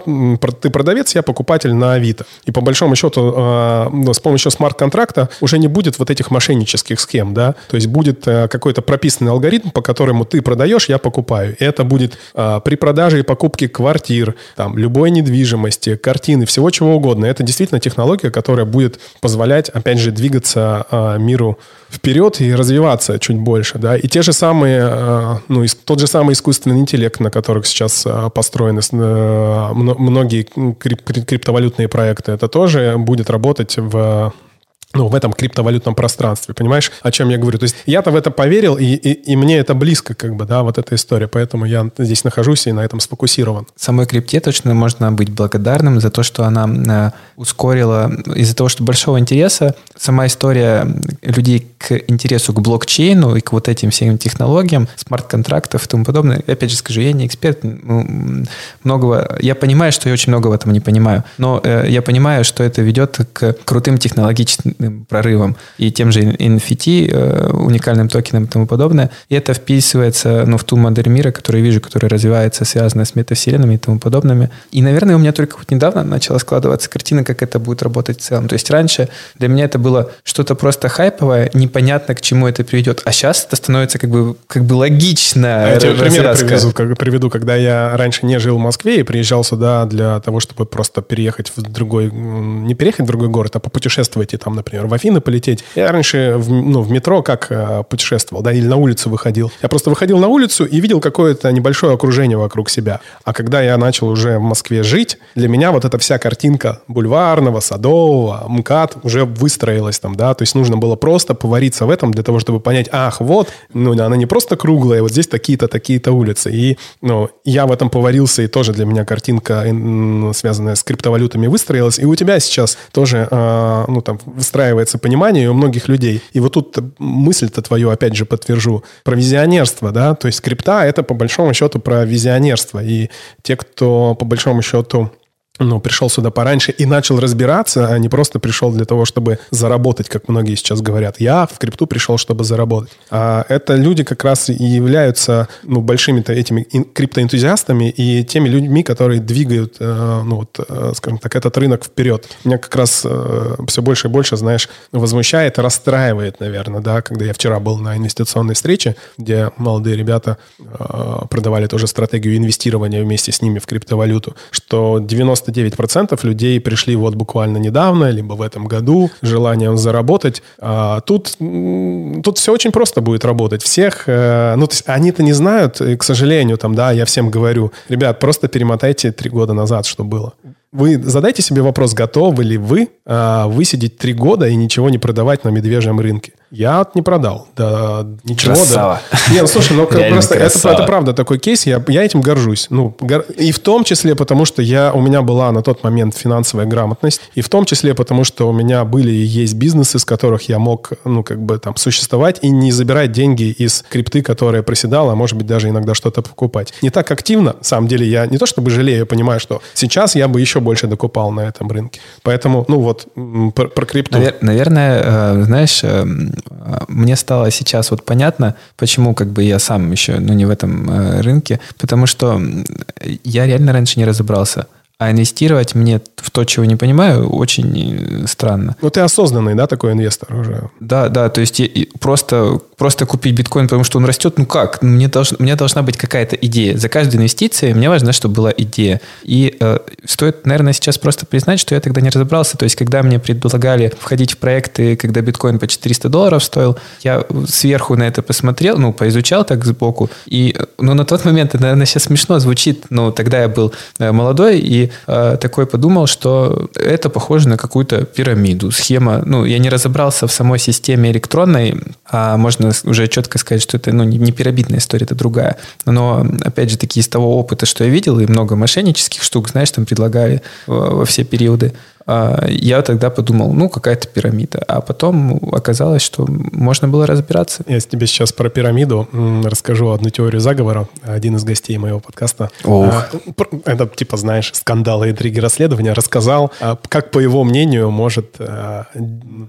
ты продавец, я покупатель на Авито. И по большому счету э, ну, с помощью смарт-контракта уже не будет вот этих мошеннических схем, да, то есть будет э, какой-то прописанный алгоритм, по которому ты продаешь, я покупаю. И это будет а, при продаже и покупке квартир, там, любой недвижимости, картины, всего чего угодно. Это действительно технология, которая будет позволять, опять же, двигаться а, миру вперед и развиваться чуть больше, да, и те же самые, а, ну, тот же самый искусственный интеллект, на которых сейчас а, построены а, многие крип криптовалютные проекты, это тоже будет работать в ну, в этом криптовалютном пространстве, понимаешь, о чем я говорю? То есть я-то в это поверил, и, и, и мне это близко, как бы, да, вот эта история, поэтому я здесь нахожусь и на этом сфокусирован. Самой крипте точно можно быть благодарным за то, что она э, ускорила, из-за того, что большого интереса, сама история людей к интересу к блокчейну и к вот этим всем технологиям, смарт-контрактов и тому подобное. Опять же скажу, я не эксперт, ну, многого, я понимаю, что я очень много в этом не понимаю, но э, я понимаю, что это ведет к крутым технологическим прорывом и тем же NFT, э, уникальным токеном и тому подобное. И это вписывается ну, в ту модель мира, которую я вижу, которая развивается, связанная с метавселенными и тому подобными. И, наверное, у меня только вот недавно начала складываться картина, как это будет работать в целом. То есть раньше для меня это было что-то просто хайповое, непонятно, к чему это приведет. А сейчас это становится как бы, как бы логично. А я тебе пример привезу, как, приведу. Когда я раньше не жил в Москве и приезжал сюда для того, чтобы просто переехать в другой, не переехать в другой город, а попутешествовать и там, например, в Афины полететь. Я раньше в, ну, в метро как э, путешествовал, да, или на улицу выходил. Я просто выходил на улицу и видел какое-то небольшое окружение вокруг себя. А когда я начал уже в Москве жить, для меня вот эта вся картинка бульварного, садового, МКАД уже выстроилась там, да, то есть нужно было просто повариться в этом для того, чтобы понять, ах, вот, ну, она не просто круглая, вот здесь такие-то, такие-то улицы. И, ну, я в этом поварился, и тоже для меня картинка, связанная с криптовалютами, выстроилась. И у тебя сейчас тоже, э, ну, там, выстраивается понимание у многих людей. И вот тут мысль-то твою, опять же, подтвержу, про визионерство, да, то есть крипта — это по большому счету про визионерство. И те, кто по большому счету ну, пришел сюда пораньше и начал разбираться, а не просто пришел для того, чтобы заработать, как многие сейчас говорят. Я в крипту пришел, чтобы заработать. А это люди как раз и являются ну, большими-то этими криптоэнтузиастами и теми людьми, которые двигают, э, ну, вот, э, скажем так, этот рынок вперед. Меня как раз э, все больше и больше, знаешь, возмущает, расстраивает, наверное, да, когда я вчера был на инвестиционной встрече, где молодые ребята продавали тоже стратегию инвестирования вместе с ними в криптовалюту, что 90 99% людей пришли вот буквально недавно, либо в этом году, желанием заработать. А тут, тут все очень просто будет работать. Всех, э, ну, то есть они-то не знают, и, к сожалению, там, да, я всем говорю, ребят, просто перемотайте три года назад, что было. Вы задайте себе вопрос, готовы ли вы э, высидеть три года и ничего не продавать на медвежьем рынке? Я не продал. Да, ничего. Красава. Да. Не, ну слушай, ну просто это, это правда такой кейс, я, я этим горжусь. Ну, гор... И в том числе потому, что я, у меня была на тот момент финансовая грамотность, и в том числе потому, что у меня были и есть бизнесы, с которых я мог, ну, как бы там существовать и не забирать деньги из крипты, которая проседала, а может быть даже иногда что-то покупать. Не так активно, на самом деле, я не то чтобы жалею, я понимаю, что сейчас я бы еще больше докупал на этом рынке. Поэтому, ну вот, про, про крипту. Навер- наверное, э, знаешь, э, мне стало сейчас вот понятно, почему как бы я сам еще, ну, не в этом э, рынке, потому что я реально раньше не разобрался – а инвестировать мне в то, чего не понимаю, очень странно. Ну, ты осознанный, да, такой инвестор уже? Да, да, то есть просто, просто купить биткоин, потому что он растет, ну как? Мне, долж, у меня должна быть какая-то идея. За каждой инвестицией мне важно, чтобы была идея. И э, стоит, наверное, сейчас просто признать, что я тогда не разобрался. То есть, когда мне предлагали входить в проекты, когда биткоин по 400 долларов стоил, я сверху на это посмотрел, ну, поизучал так сбоку. И, ну, на тот момент, это, наверное, сейчас смешно звучит, но тогда я был э, молодой, и э, такой подумал, что это похоже на какую-то пирамиду, схема. Ну, я не разобрался в самой системе электронной, а можно уже четко сказать, что это ну, не, пирамидная история, это другая. Но, опять же, таки из того опыта, что я видел, и много мошеннических штук, знаешь, там предлагали во, все периоды, я тогда подумал, ну, какая-то пирамида. А потом оказалось, что можно было разбираться. Я тебе сейчас про пирамиду расскажу одну теорию заговора. Один из гостей моего подкаста. Ох. А, это, типа, знаешь, скандалы, интриги, расследования. Рассказал, а, как, по его мнению, может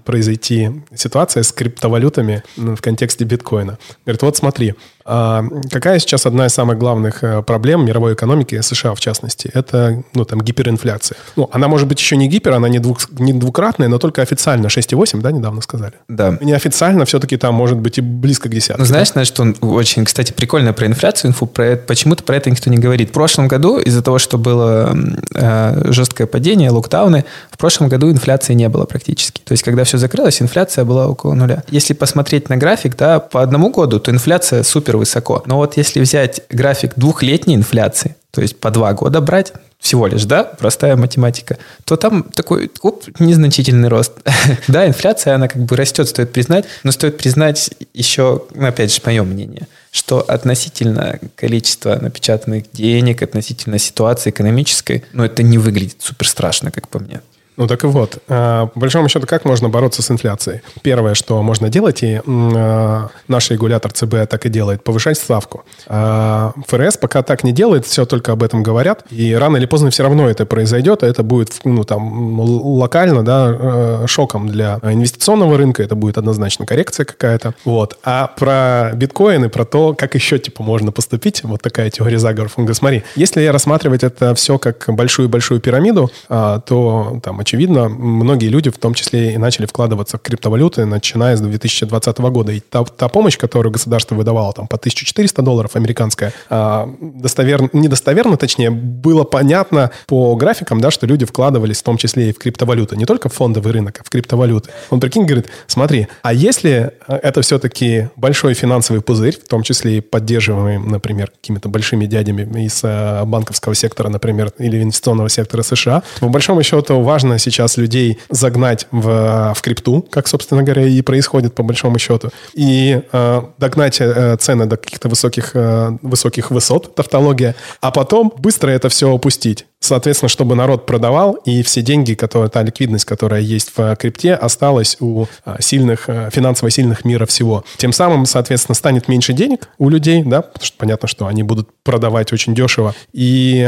произойти ситуация с криптовалютами в контексте биткоина. Говорит, вот смотри, а какая сейчас одна из самых главных э, проблем мировой экономики, США в частности? Это ну, там, гиперинфляция. Ну, она может быть еще не гипер, она не, двух, не двукратная, но только официально 6,8, да, недавно сказали? Да. Неофициально все-таки там может быть и близко к десятке. Ну, знаешь, да? значит, он очень, кстати, прикольно про инфляцию, инфу, про это, почему-то про это никто не говорит. В прошлом году из-за того, что было э, жесткое падение, локдауны, в прошлом году инфляции не было практически. То есть, когда все закрылось, инфляция была около нуля. Если посмотреть на график, да, по одному году, то инфляция супер высоко. Но вот если взять график двухлетней инфляции, то есть по два года брать, всего лишь, да, простая математика, то там такой оп, незначительный рост. да, инфляция, она как бы растет, стоит признать, но стоит признать еще, ну, опять же, мое мнение, что относительно количества напечатанных денег, относительно ситуации экономической, ну, это не выглядит супер страшно, как по мне. Ну так и вот. А, по большому счету, как можно бороться с инфляцией? Первое, что можно делать, и а, наш регулятор ЦБ так и делает, повышать ставку. А, ФРС пока так не делает, все только об этом говорят, и рано или поздно все равно это произойдет, а это будет ну, там, локально да, шоком для инвестиционного рынка, это будет однозначно коррекция какая-то. Вот. А про биткоины, про то, как еще типа можно поступить, вот такая теория заговоров. Он говорит, смотри, если рассматривать это все как большую-большую пирамиду, то там очевидно, многие люди, в том числе и начали вкладываться в криптовалюты, начиная с 2020 года. И та, та помощь, которую государство выдавало там, по 1400 долларов американская, а, достоверно, недостоверно, точнее, было понятно по графикам, да, что люди вкладывались в том числе и в криптовалюты. Не только в фондовый рынок, а в криптовалюты. Он, прикинь, говорит, смотри, а если это все-таки большой финансовый пузырь, в том числе и поддерживаемый, например, какими-то большими дядями из э, банковского сектора, например, или инвестиционного сектора США, по большому счету важно сейчас людей загнать в, в крипту, как, собственно говоря, и происходит по большому счету, и э, догнать э, цены до каких-то высоких, э, высоких высот, тавтология, а потом быстро это все опустить. Соответственно, чтобы народ продавал, и все деньги, которые, та ликвидность, которая есть в крипте, осталась у э, сильных, э, финансово сильных мира всего. Тем самым, соответственно, станет меньше денег у людей, да, потому что понятно, что они будут продавать очень дешево, и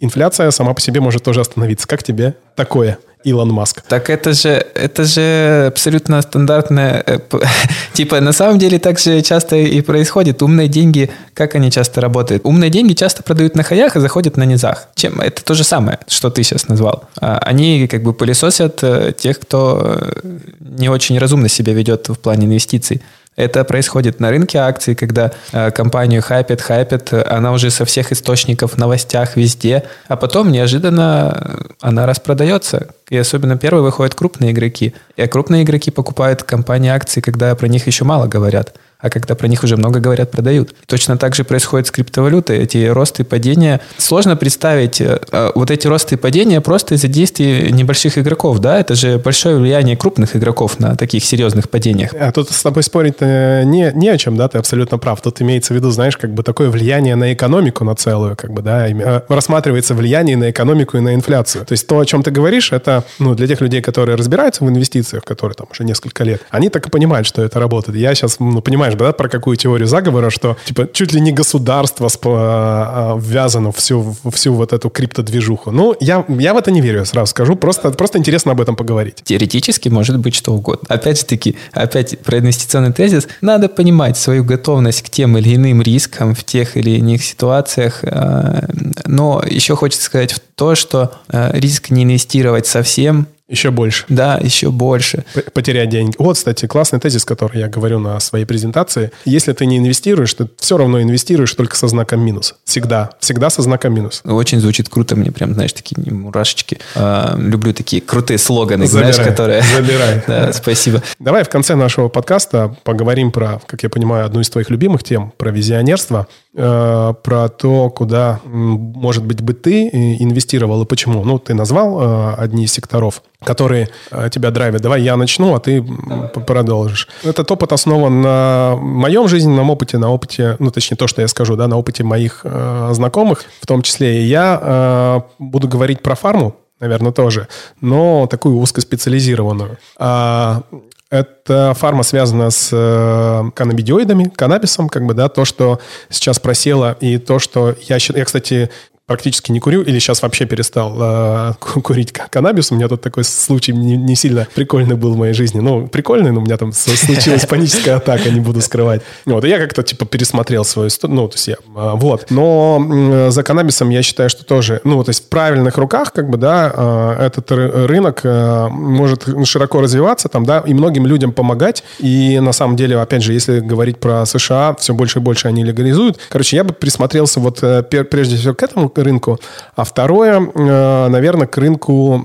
инфляция сама по себе может тоже остановиться. Как тебе такое? Илон Маск. Так это же, это же абсолютно стандартное... Э, типа, на самом деле так же часто и происходит. Умные деньги, как они часто работают? Умные деньги часто продают на хаях и заходят на низах. Чем? Это то же самое, что ты сейчас назвал. А, они как бы пылесосят э, тех, кто э, не очень разумно себя ведет в плане инвестиций. Это происходит на рынке акций, когда э, компанию хайпят, хайпят, она уже со всех источников, новостях, везде, а потом неожиданно она распродается. И особенно первые выходят крупные игроки. И крупные игроки покупают компании акции, когда про них еще мало говорят а когда про них уже много говорят, продают. точно так же происходит с криптовалютой. Эти росты и падения. Сложно представить э, э, вот эти росты и падения просто из-за действий небольших игроков. Да? Это же большое влияние крупных игроков на таких серьезных падениях. А тут с тобой спорить э, не, не о чем, да, ты абсолютно прав. Тут имеется в виду, знаешь, как бы такое влияние на экономику, на целую, как бы, да, рассматривается влияние на экономику и на инфляцию. То есть то, о чем ты говоришь, это, ну, для тех людей, которые разбираются в инвестициях, которые там уже несколько лет, они так и понимают, что это работает. Я сейчас, ну, понимаю, знаешь, да, про какую теорию заговора, что типа чуть ли не государство спо- а, ввязано всю, всю вот эту криптодвижуху. Ну, я, я в это не верю, сразу скажу. Просто, просто интересно об этом поговорить. Теоретически может быть что угодно. Опять же таки, опять про инвестиционный тезис. Надо понимать свою готовность к тем или иным рискам в тех или иных ситуациях. А, но еще хочется сказать то, что а, риск не инвестировать совсем еще больше. Да, еще больше. Потерять деньги. Вот, кстати, классный тезис, который я говорю на своей презентации. Если ты не инвестируешь, ты все равно инвестируешь только со знаком минус. Всегда. Всегда со знаком минус. Очень звучит круто. Мне прям, знаешь, такие мурашечки. А, люблю такие крутые слоганы, Забирай. знаешь, которые... Забирай. да, спасибо. Давай в конце нашего подкаста поговорим про, как я понимаю, одну из твоих любимых тем, про визионерство, э, про то, куда, может быть, бы ты инвестировал и почему. Ну, ты назвал э, одни из секторов которые э, тебя драйвят. Давай я начну, а ты Давай. продолжишь. Этот опыт основан на моем жизненном опыте, на опыте, ну, точнее, то, что я скажу, да, на опыте моих э, знакомых, в том числе и я э, буду говорить про фарму, наверное, тоже, но такую узкоспециализированную. А, эта фарма связана с э, каннабидиоидами, каннабисом, как бы, да, то, что сейчас просело, и то, что я считаю... Я, кстати, практически не курю или сейчас вообще перестал э, курить каннабис. У меня тут такой случай не, не сильно прикольный был в моей жизни. Ну, прикольный, но у меня там случилась паническая атака, не буду скрывать. Вот, и я как-то типа пересмотрел свою историю. Ну, то есть я... Э, вот. Но э, за каннабисом я считаю, что тоже... Ну, то есть в правильных руках, как бы, да, э, этот рынок э, может широко развиваться там, да, и многим людям помогать. И на самом деле, опять же, если говорить про США, все больше и больше они легализуют. Короче, я бы присмотрелся вот э, прежде всего к этому рынку. А второе, э, наверное, к рынку,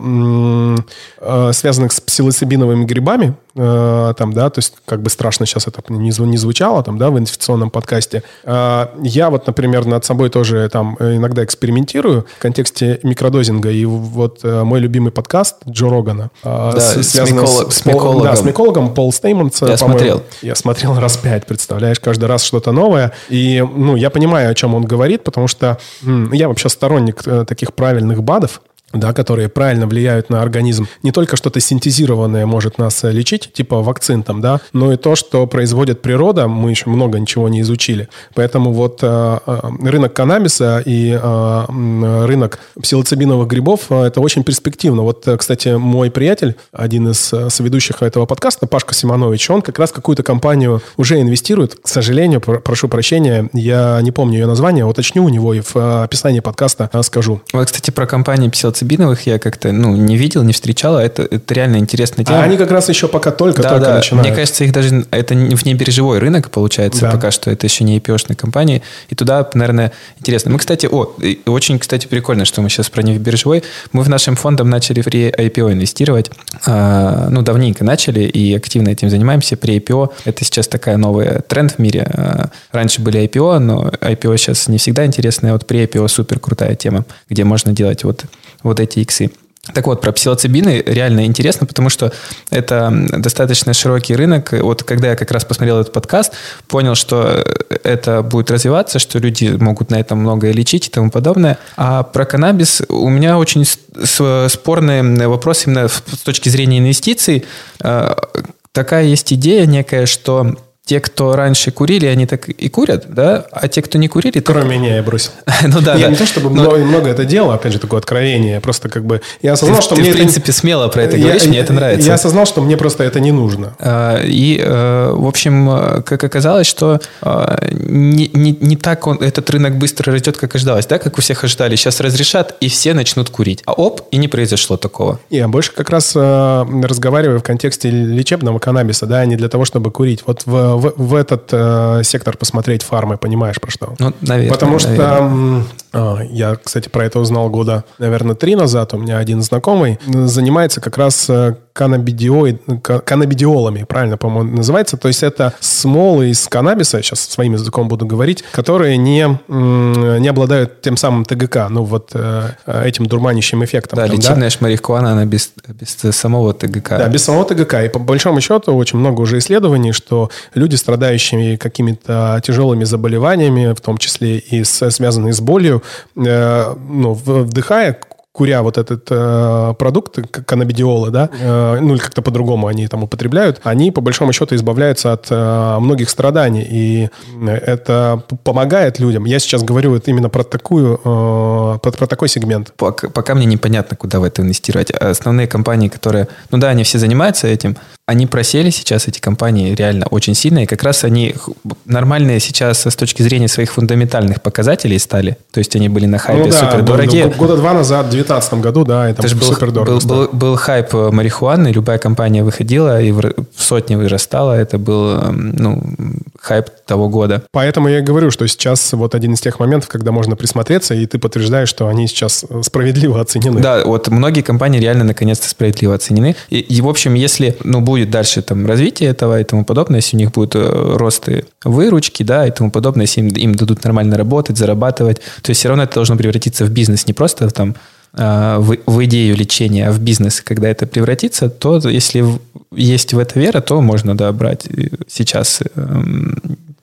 э, связанных с псилоцибиновыми грибами, э, там, да, то есть как бы страшно сейчас это не, не звучало там, да, в инфекционном подкасте. Я вот, например, над собой тоже там иногда экспериментирую в контексте микродозинга. И вот мой любимый подкаст Джо Рогана. Да, с, миколог, с, с микологом. Да, с микологом Пол Стеймонс. Я смотрел. Я смотрел раз пять, представляешь, каждый раз что-то новое. И, ну, я понимаю, о чем он говорит, потому что я вообще сторонник э, таких правильных БАДов, да, которые правильно влияют на организм. Не только что-то синтезированное может нас э, лечить, типа вакцин там, да, но и то, что производит природа, мы еще много ничего не изучили. Поэтому вот э, э рынок каннабиса и э, рынок псилоцибиновых грибов э, это очень перспективно. Вот, кстати, мой приятель, один из соведущих этого подкаста, Пашка Симонович, он как раз какую-то компанию уже инвестирует. К сожалению, прошу прощения, я не помню ее название, уточню у него и в описании подкаста скажу. Вот, кстати, про компанию псилоцибиновых псилоцибиновых я как-то ну, не видел, не встречал, а это, это реально интересная тема. А они как раз еще пока только-только да, да. начинают. Мне кажется, их даже... Это не внебиржевой рынок, получается, да. пока что. Это еще не IPO-шные компании. И туда, наверное, интересно. Мы, кстати, о, очень, кстати, прикольно, что мы сейчас про внебиржевой. Мы в нашем фондом начали в IPO инвестировать. А, ну, давненько начали и активно этим занимаемся. При IPO это сейчас такая новая тренд в мире. А, раньше были IPO, но IPO сейчас не всегда интересно. А вот при IPO супер крутая тема, где можно делать вот вот эти иксы. Так вот, про псилоцибины реально интересно, потому что это достаточно широкий рынок. Вот когда я как раз посмотрел этот подкаст, понял, что это будет развиваться, что люди могут на этом многое лечить и тому подобное. А про каннабис у меня очень спорный вопрос именно с точки зрения инвестиций. А, такая есть идея некая, что те, кто раньше курили, они так и курят, да, а те, кто не курили... Кроме так... меня, я бросил. ну да, Я да. не то, чтобы много, много это делал, опять же, такое откровение, просто как бы... Я осознал, ты, что ты, мне... в принципе, это... смело про это говоришь, я, мне это нравится. Я осознал, что мне просто это не нужно. А, и, э, в общем, как оказалось, что не, не, не так он, этот рынок быстро растет, как ожидалось, да, как у всех ожидали. Сейчас разрешат, и все начнут курить. А оп, и не произошло такого. Я больше как раз э, разговариваю в контексте лечебного каннабиса, да, а не для того, чтобы курить. Вот в в, в этот э, сектор посмотреть фармы, понимаешь, про что? Ну, наверное. Потому что наверное. э, я, кстати, про это узнал года, наверное, три назад. У меня один знакомый занимается как раз э, каннабидиоид, ка- каннабидиолами, правильно, по-моему, называется. То есть это смолы из каннабиса, сейчас своим языком буду говорить, которые не, не обладают тем самым ТГК, ну вот э, этим дурманящим эффектом. Да, там, лечебная ж марихуана, она без, без самого ТГК. Да, без самого ТГК. И по большому счету очень много уже исследований, что люди, страдающие какими-то тяжелыми заболеваниями, в том числе и с- связанные с болью, э, ну, вдыхая куря вот этот э, продукт к- каннабидиолы, да, э, ну или как-то по-другому они там употребляют, они по большому счету избавляются от э, многих страданий, и это помогает людям. Я сейчас говорю вот именно про такую, э, про, про такой сегмент. Пока, пока мне непонятно, куда в это инвестировать. Основные компании, которые, ну да, они все занимаются этим, они просели сейчас, эти компании, реально очень сильно, и как раз они нормальные сейчас с точки зрения своих фундаментальных показателей стали. То есть они были на хайпе ну да, супер дорогие. ну, года два назад, в 2019 году, да, это был, супер дорого. был, был, был хайп э, марихуаны, любая компания выходила и в сотни вырастала. Это был эм, ну, хайп того года. Поэтому я и говорю, что сейчас вот один из тех моментов, когда можно присмотреться, и ты подтверждаешь, что они сейчас э, справедливо оценены. Да, вот многие компании реально наконец-то справедливо оценены. И, и, в общем, если ну, будет дальше там развитие этого и тому подобное, если у них будут э, росты выручки, да, и тому подобное, если им, им дадут нормально работать, зарабатывать, то есть все равно это должно превратиться в бизнес, не просто там э, в, в идею лечения, а в бизнес. Когда это превратится, то если есть в это вера, то можно, да, брать И сейчас эм,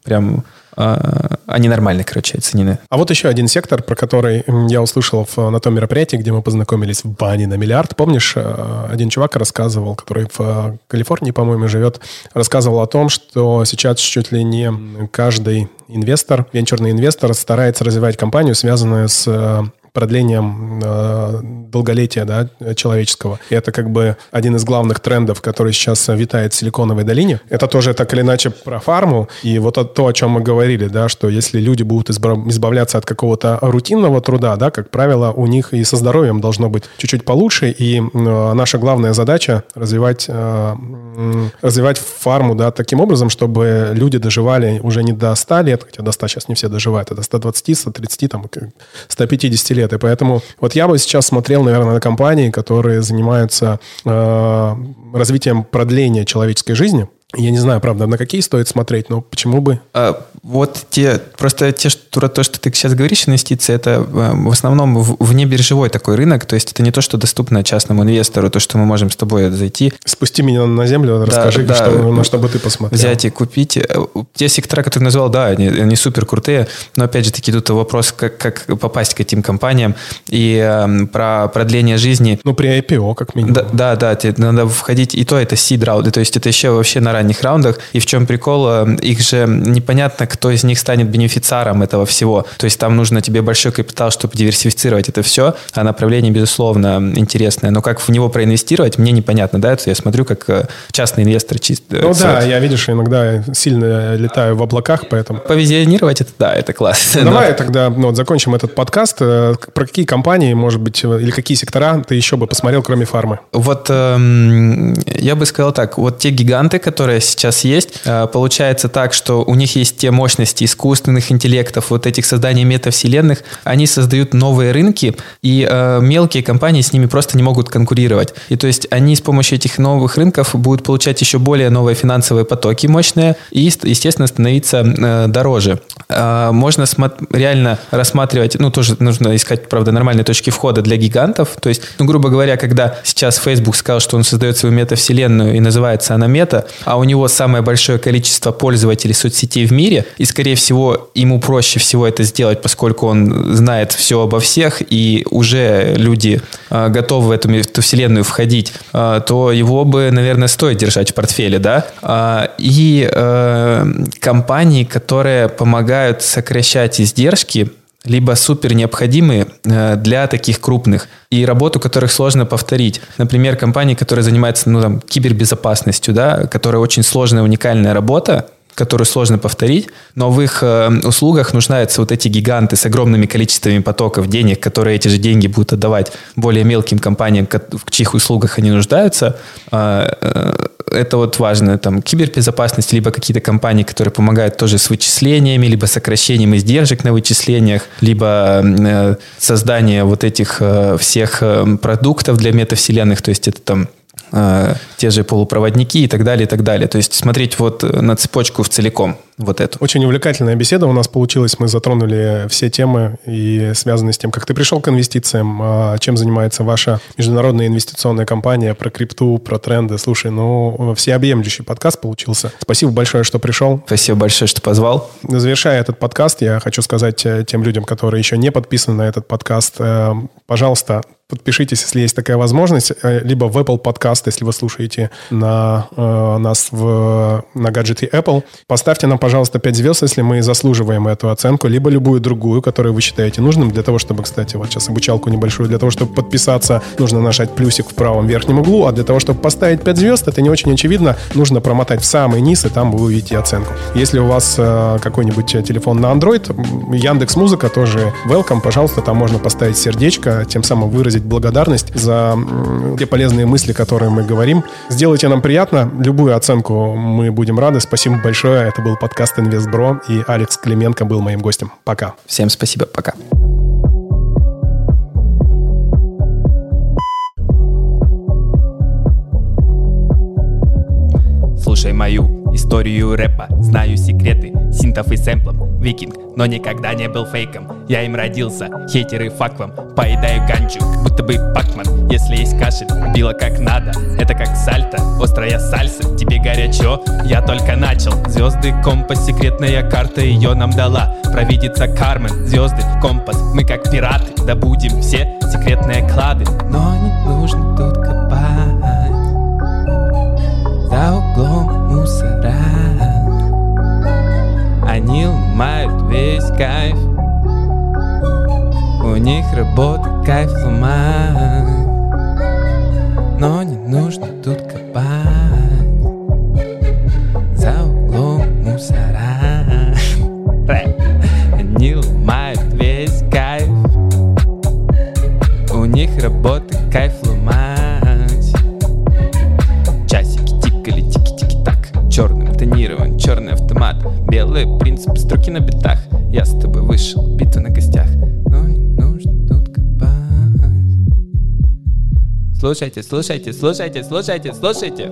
прям э, они нормально, короче, оценены. А вот еще один сектор, про который я услышал в- на том мероприятии, где мы познакомились в бане на миллиард. Помнишь, э, один чувак рассказывал, который в э, Калифорнии, по-моему, живет, рассказывал о том, что сейчас чуть ли не каждый инвестор, венчурный инвестор старается развивать компанию, связанную с э, продлением э, долголетия да, человеческого. И это как бы один из главных трендов, который сейчас витает в Силиконовой долине. Это тоже так или иначе про фарму. И вот то, о чем мы говорили, да, что если люди будут избавляться от какого-то рутинного труда, да, как правило, у них и со здоровьем должно быть чуть-чуть получше. И э, наша главная задача развивать, э, развивать фарму да, таким образом, чтобы люди доживали уже не до 100 лет, хотя до 100 сейчас не все доживают, а до 120, 130, там, к- 150 лет. И поэтому вот я бы сейчас смотрел, наверное, на компании, которые занимаются э, развитием продления человеческой жизни. Я не знаю, правда, на какие стоит смотреть, но почему бы? А, Вот те, просто те, что, то, что ты сейчас говоришь, инвестиции, это э, в основном внебиржевой такой рынок, то есть это не то, что доступно частному инвестору, то, что мы можем с тобой зайти, Спусти меня на землю, расскажи, да. что, на что бы ты посмотрел. взять и купить. Э, Те сектора, которые ты назвал, да, они, они супер крутые, но опять же таки тут вопрос, как, как попасть к этим компаниям и эм, про продление жизни. Ну, при IPO, как минимум. Да, да, да, тебе надо входить, и то это seed раунды, то есть это еще вообще на ранних раундах. И в чем прикол, э, их же непонятно, кто из них станет бенефициаром этого всего. То есть там нужно тебе большой капитал, чтобы диверсифицировать это все, а направление, безусловно, интересное. Но как в него проинвестировать, мне непонятно, да, это я смотрю как э, частный инвестор чисто. Ну с- да, я, видишь, иногда сильно летаю в облаках, поэтому... Повизионировать это, да, это классно. Ну, Давай тогда ну, вот закончим этот подкаст. Э, Про какие компании, может быть, э, или какие сектора ты еще бы посмотрел, кроме фармы? Вот эм, я бы сказал так, вот те гиганты, которые сейчас есть, э, получается так, что у них есть те мощности искусственных интеллектов, вот этих созданий метавселенных, они создают новые рынки, и э, мелкие компании с ними просто не могут конкурировать. И то есть они с помощью этих новых рынков будут получать еще более новые финансовые потоки мощные и, естественно, становиться э, дороже. Можно реально рассматривать, ну, тоже нужно искать, правда, нормальные точки входа для гигантов. То есть, ну, грубо говоря, когда сейчас Facebook сказал, что он создает свою метавселенную и называется она мета, а у него самое большое количество пользователей соцсетей в мире, и, скорее всего, ему проще всего это сделать, поскольку он знает все обо всех, и уже люди э, готовы в эту метавселенную входить, э, то его бы, наверное, стоит держать в портфеле, да? А, И э, компании, которые помогают сокращать издержки, либо супер необходимые э, для таких крупных и работу которых сложно повторить. Например, компании, которые занимаются ну, там, кибербезопасностью, да, которая очень сложная, уникальная работа, которую сложно повторить, но в их э, услугах нуждаются вот эти гиганты с огромными количествами потоков денег, которые эти же деньги будут отдавать более мелким компаниям, в чьих услугах они нуждаются. Э, э, это вот важно, там, кибербезопасность, либо какие-то компании, которые помогают тоже с вычислениями, либо сокращением издержек на вычислениях, либо э, создание вот этих э, всех э, продуктов для метавселенных, то есть это там те же полупроводники и так далее, и так далее. То есть смотреть вот на цепочку в целиком вот эту. Очень увлекательная беседа у нас получилась. Мы затронули все темы и связанные с тем, как ты пришел к инвестициям, а, чем занимается ваша международная инвестиционная компания, про крипту, про тренды. Слушай, ну, всеобъемлющий подкаст получился. Спасибо большое, что пришел. Спасибо большое, что позвал. Завершая этот подкаст, я хочу сказать э, тем людям, которые еще не подписаны на этот подкаст, э, пожалуйста, подпишитесь, если есть такая возможность, э, либо в Apple Podcast, если вы слушаете на, э, нас в, на гаджете Apple. Поставьте нам, пожалуйста, 5 звезд, если мы заслуживаем эту оценку, либо любую другую, которую вы считаете нужным. Для того, чтобы, кстати, вот сейчас обучалку небольшую, для того, чтобы подписаться, нужно нажать плюсик в правом верхнем углу, а для того, чтобы поставить 5 звезд, это не очень очевидно, нужно промотать в самый низ, и там вы увидите оценку. Если у вас э, какой-нибудь телефон на Android, Яндекс Музыка тоже welcome, пожалуйста, там можно поставить сердечко, тем самым выразить благодарность за те полезные мысли, которые мы говорим. Сделайте нам приятно. Любую оценку мы будем рады. Спасибо большое. Это был подкаст «Инвестбро», и Алекс Клименко был моим гостем. Пока. Всем спасибо. Пока. Слушай мою историю рэпа Знаю секреты синтов и сэмплов Викинг, но никогда не был фейком. Я им родился, хейтеры фак вам Поедаю ганчу, будто бы пакман. Если есть кашель, било как надо Это как сальто, острая сальса Тебе горячо, я только начал. Звезды, компас, секретная карта Ее нам дала, провидится Кармен Звезды, компас, мы как пираты Добудем все секретные клады. Но не нужно тут копать весь кайф. У них работа кайф ломает Но не нужно тут копать. За углом мусора. Они ломают весь кайф. У них работа кайф ломает Черным тонирован, черный автомат. Белые принципы, строки на битах Слушайте, слушайте, слушайте, слушайте, слушайте.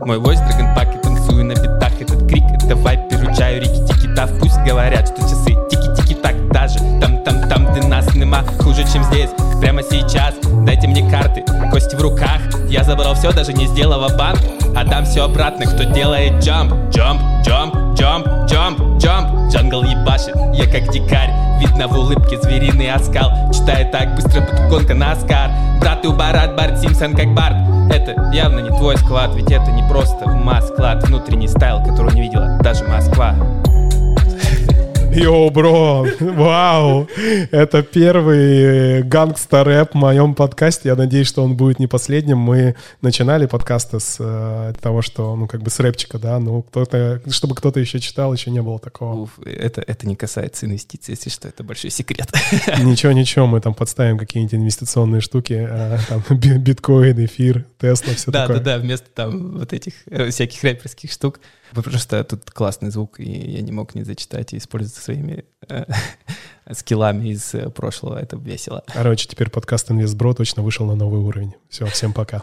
Мой войс драгонпак и танцую на битах. Этот крик, это вайп, перучаю реки тики тав Пусть говорят, что часы тики-тики так Даже там-там-там, где нас нема Хуже, чем здесь, прямо сейчас Дайте мне карты, кости в руках. Я забрал все, даже не сделал банк. Отдам все обратно, кто делает jump. Jump, jump, jump, jump, jump Jungle ебашит, я как дикарь. Видно в улыбке звериный оскал. Читаю так быстро, будто гонка на Оскар. Брат и Барат, Барт Симпсон как Барт. Это явно не твой склад, ведь это не просто ума склад Внутренний style, который не видела даже Москва Yo, bro, вау, это первый гангстер-рэп в моем подкасте. Я надеюсь, что он будет не последним. Мы начинали подкасты с э, того, что, ну, как бы с рэпчика, да, ну, кто-то, чтобы кто-то еще читал, еще не было такого. Уф, это, это не касается инвестиций, если что, это большой секрет. Ничего, ничего, мы там подставим какие-нибудь инвестиционные штуки, э, там, биткоин, эфир, Тесла, все да, такое. Да, да, да, вместо там вот этих э, всяких рэперских штук. Просто тут классный звук, и я не мог не зачитать и использовать своими э, скиллами из э, прошлого. Это весело. Короче, теперь подкаст «Инвестбро» точно вышел на новый уровень. Все, всем пока.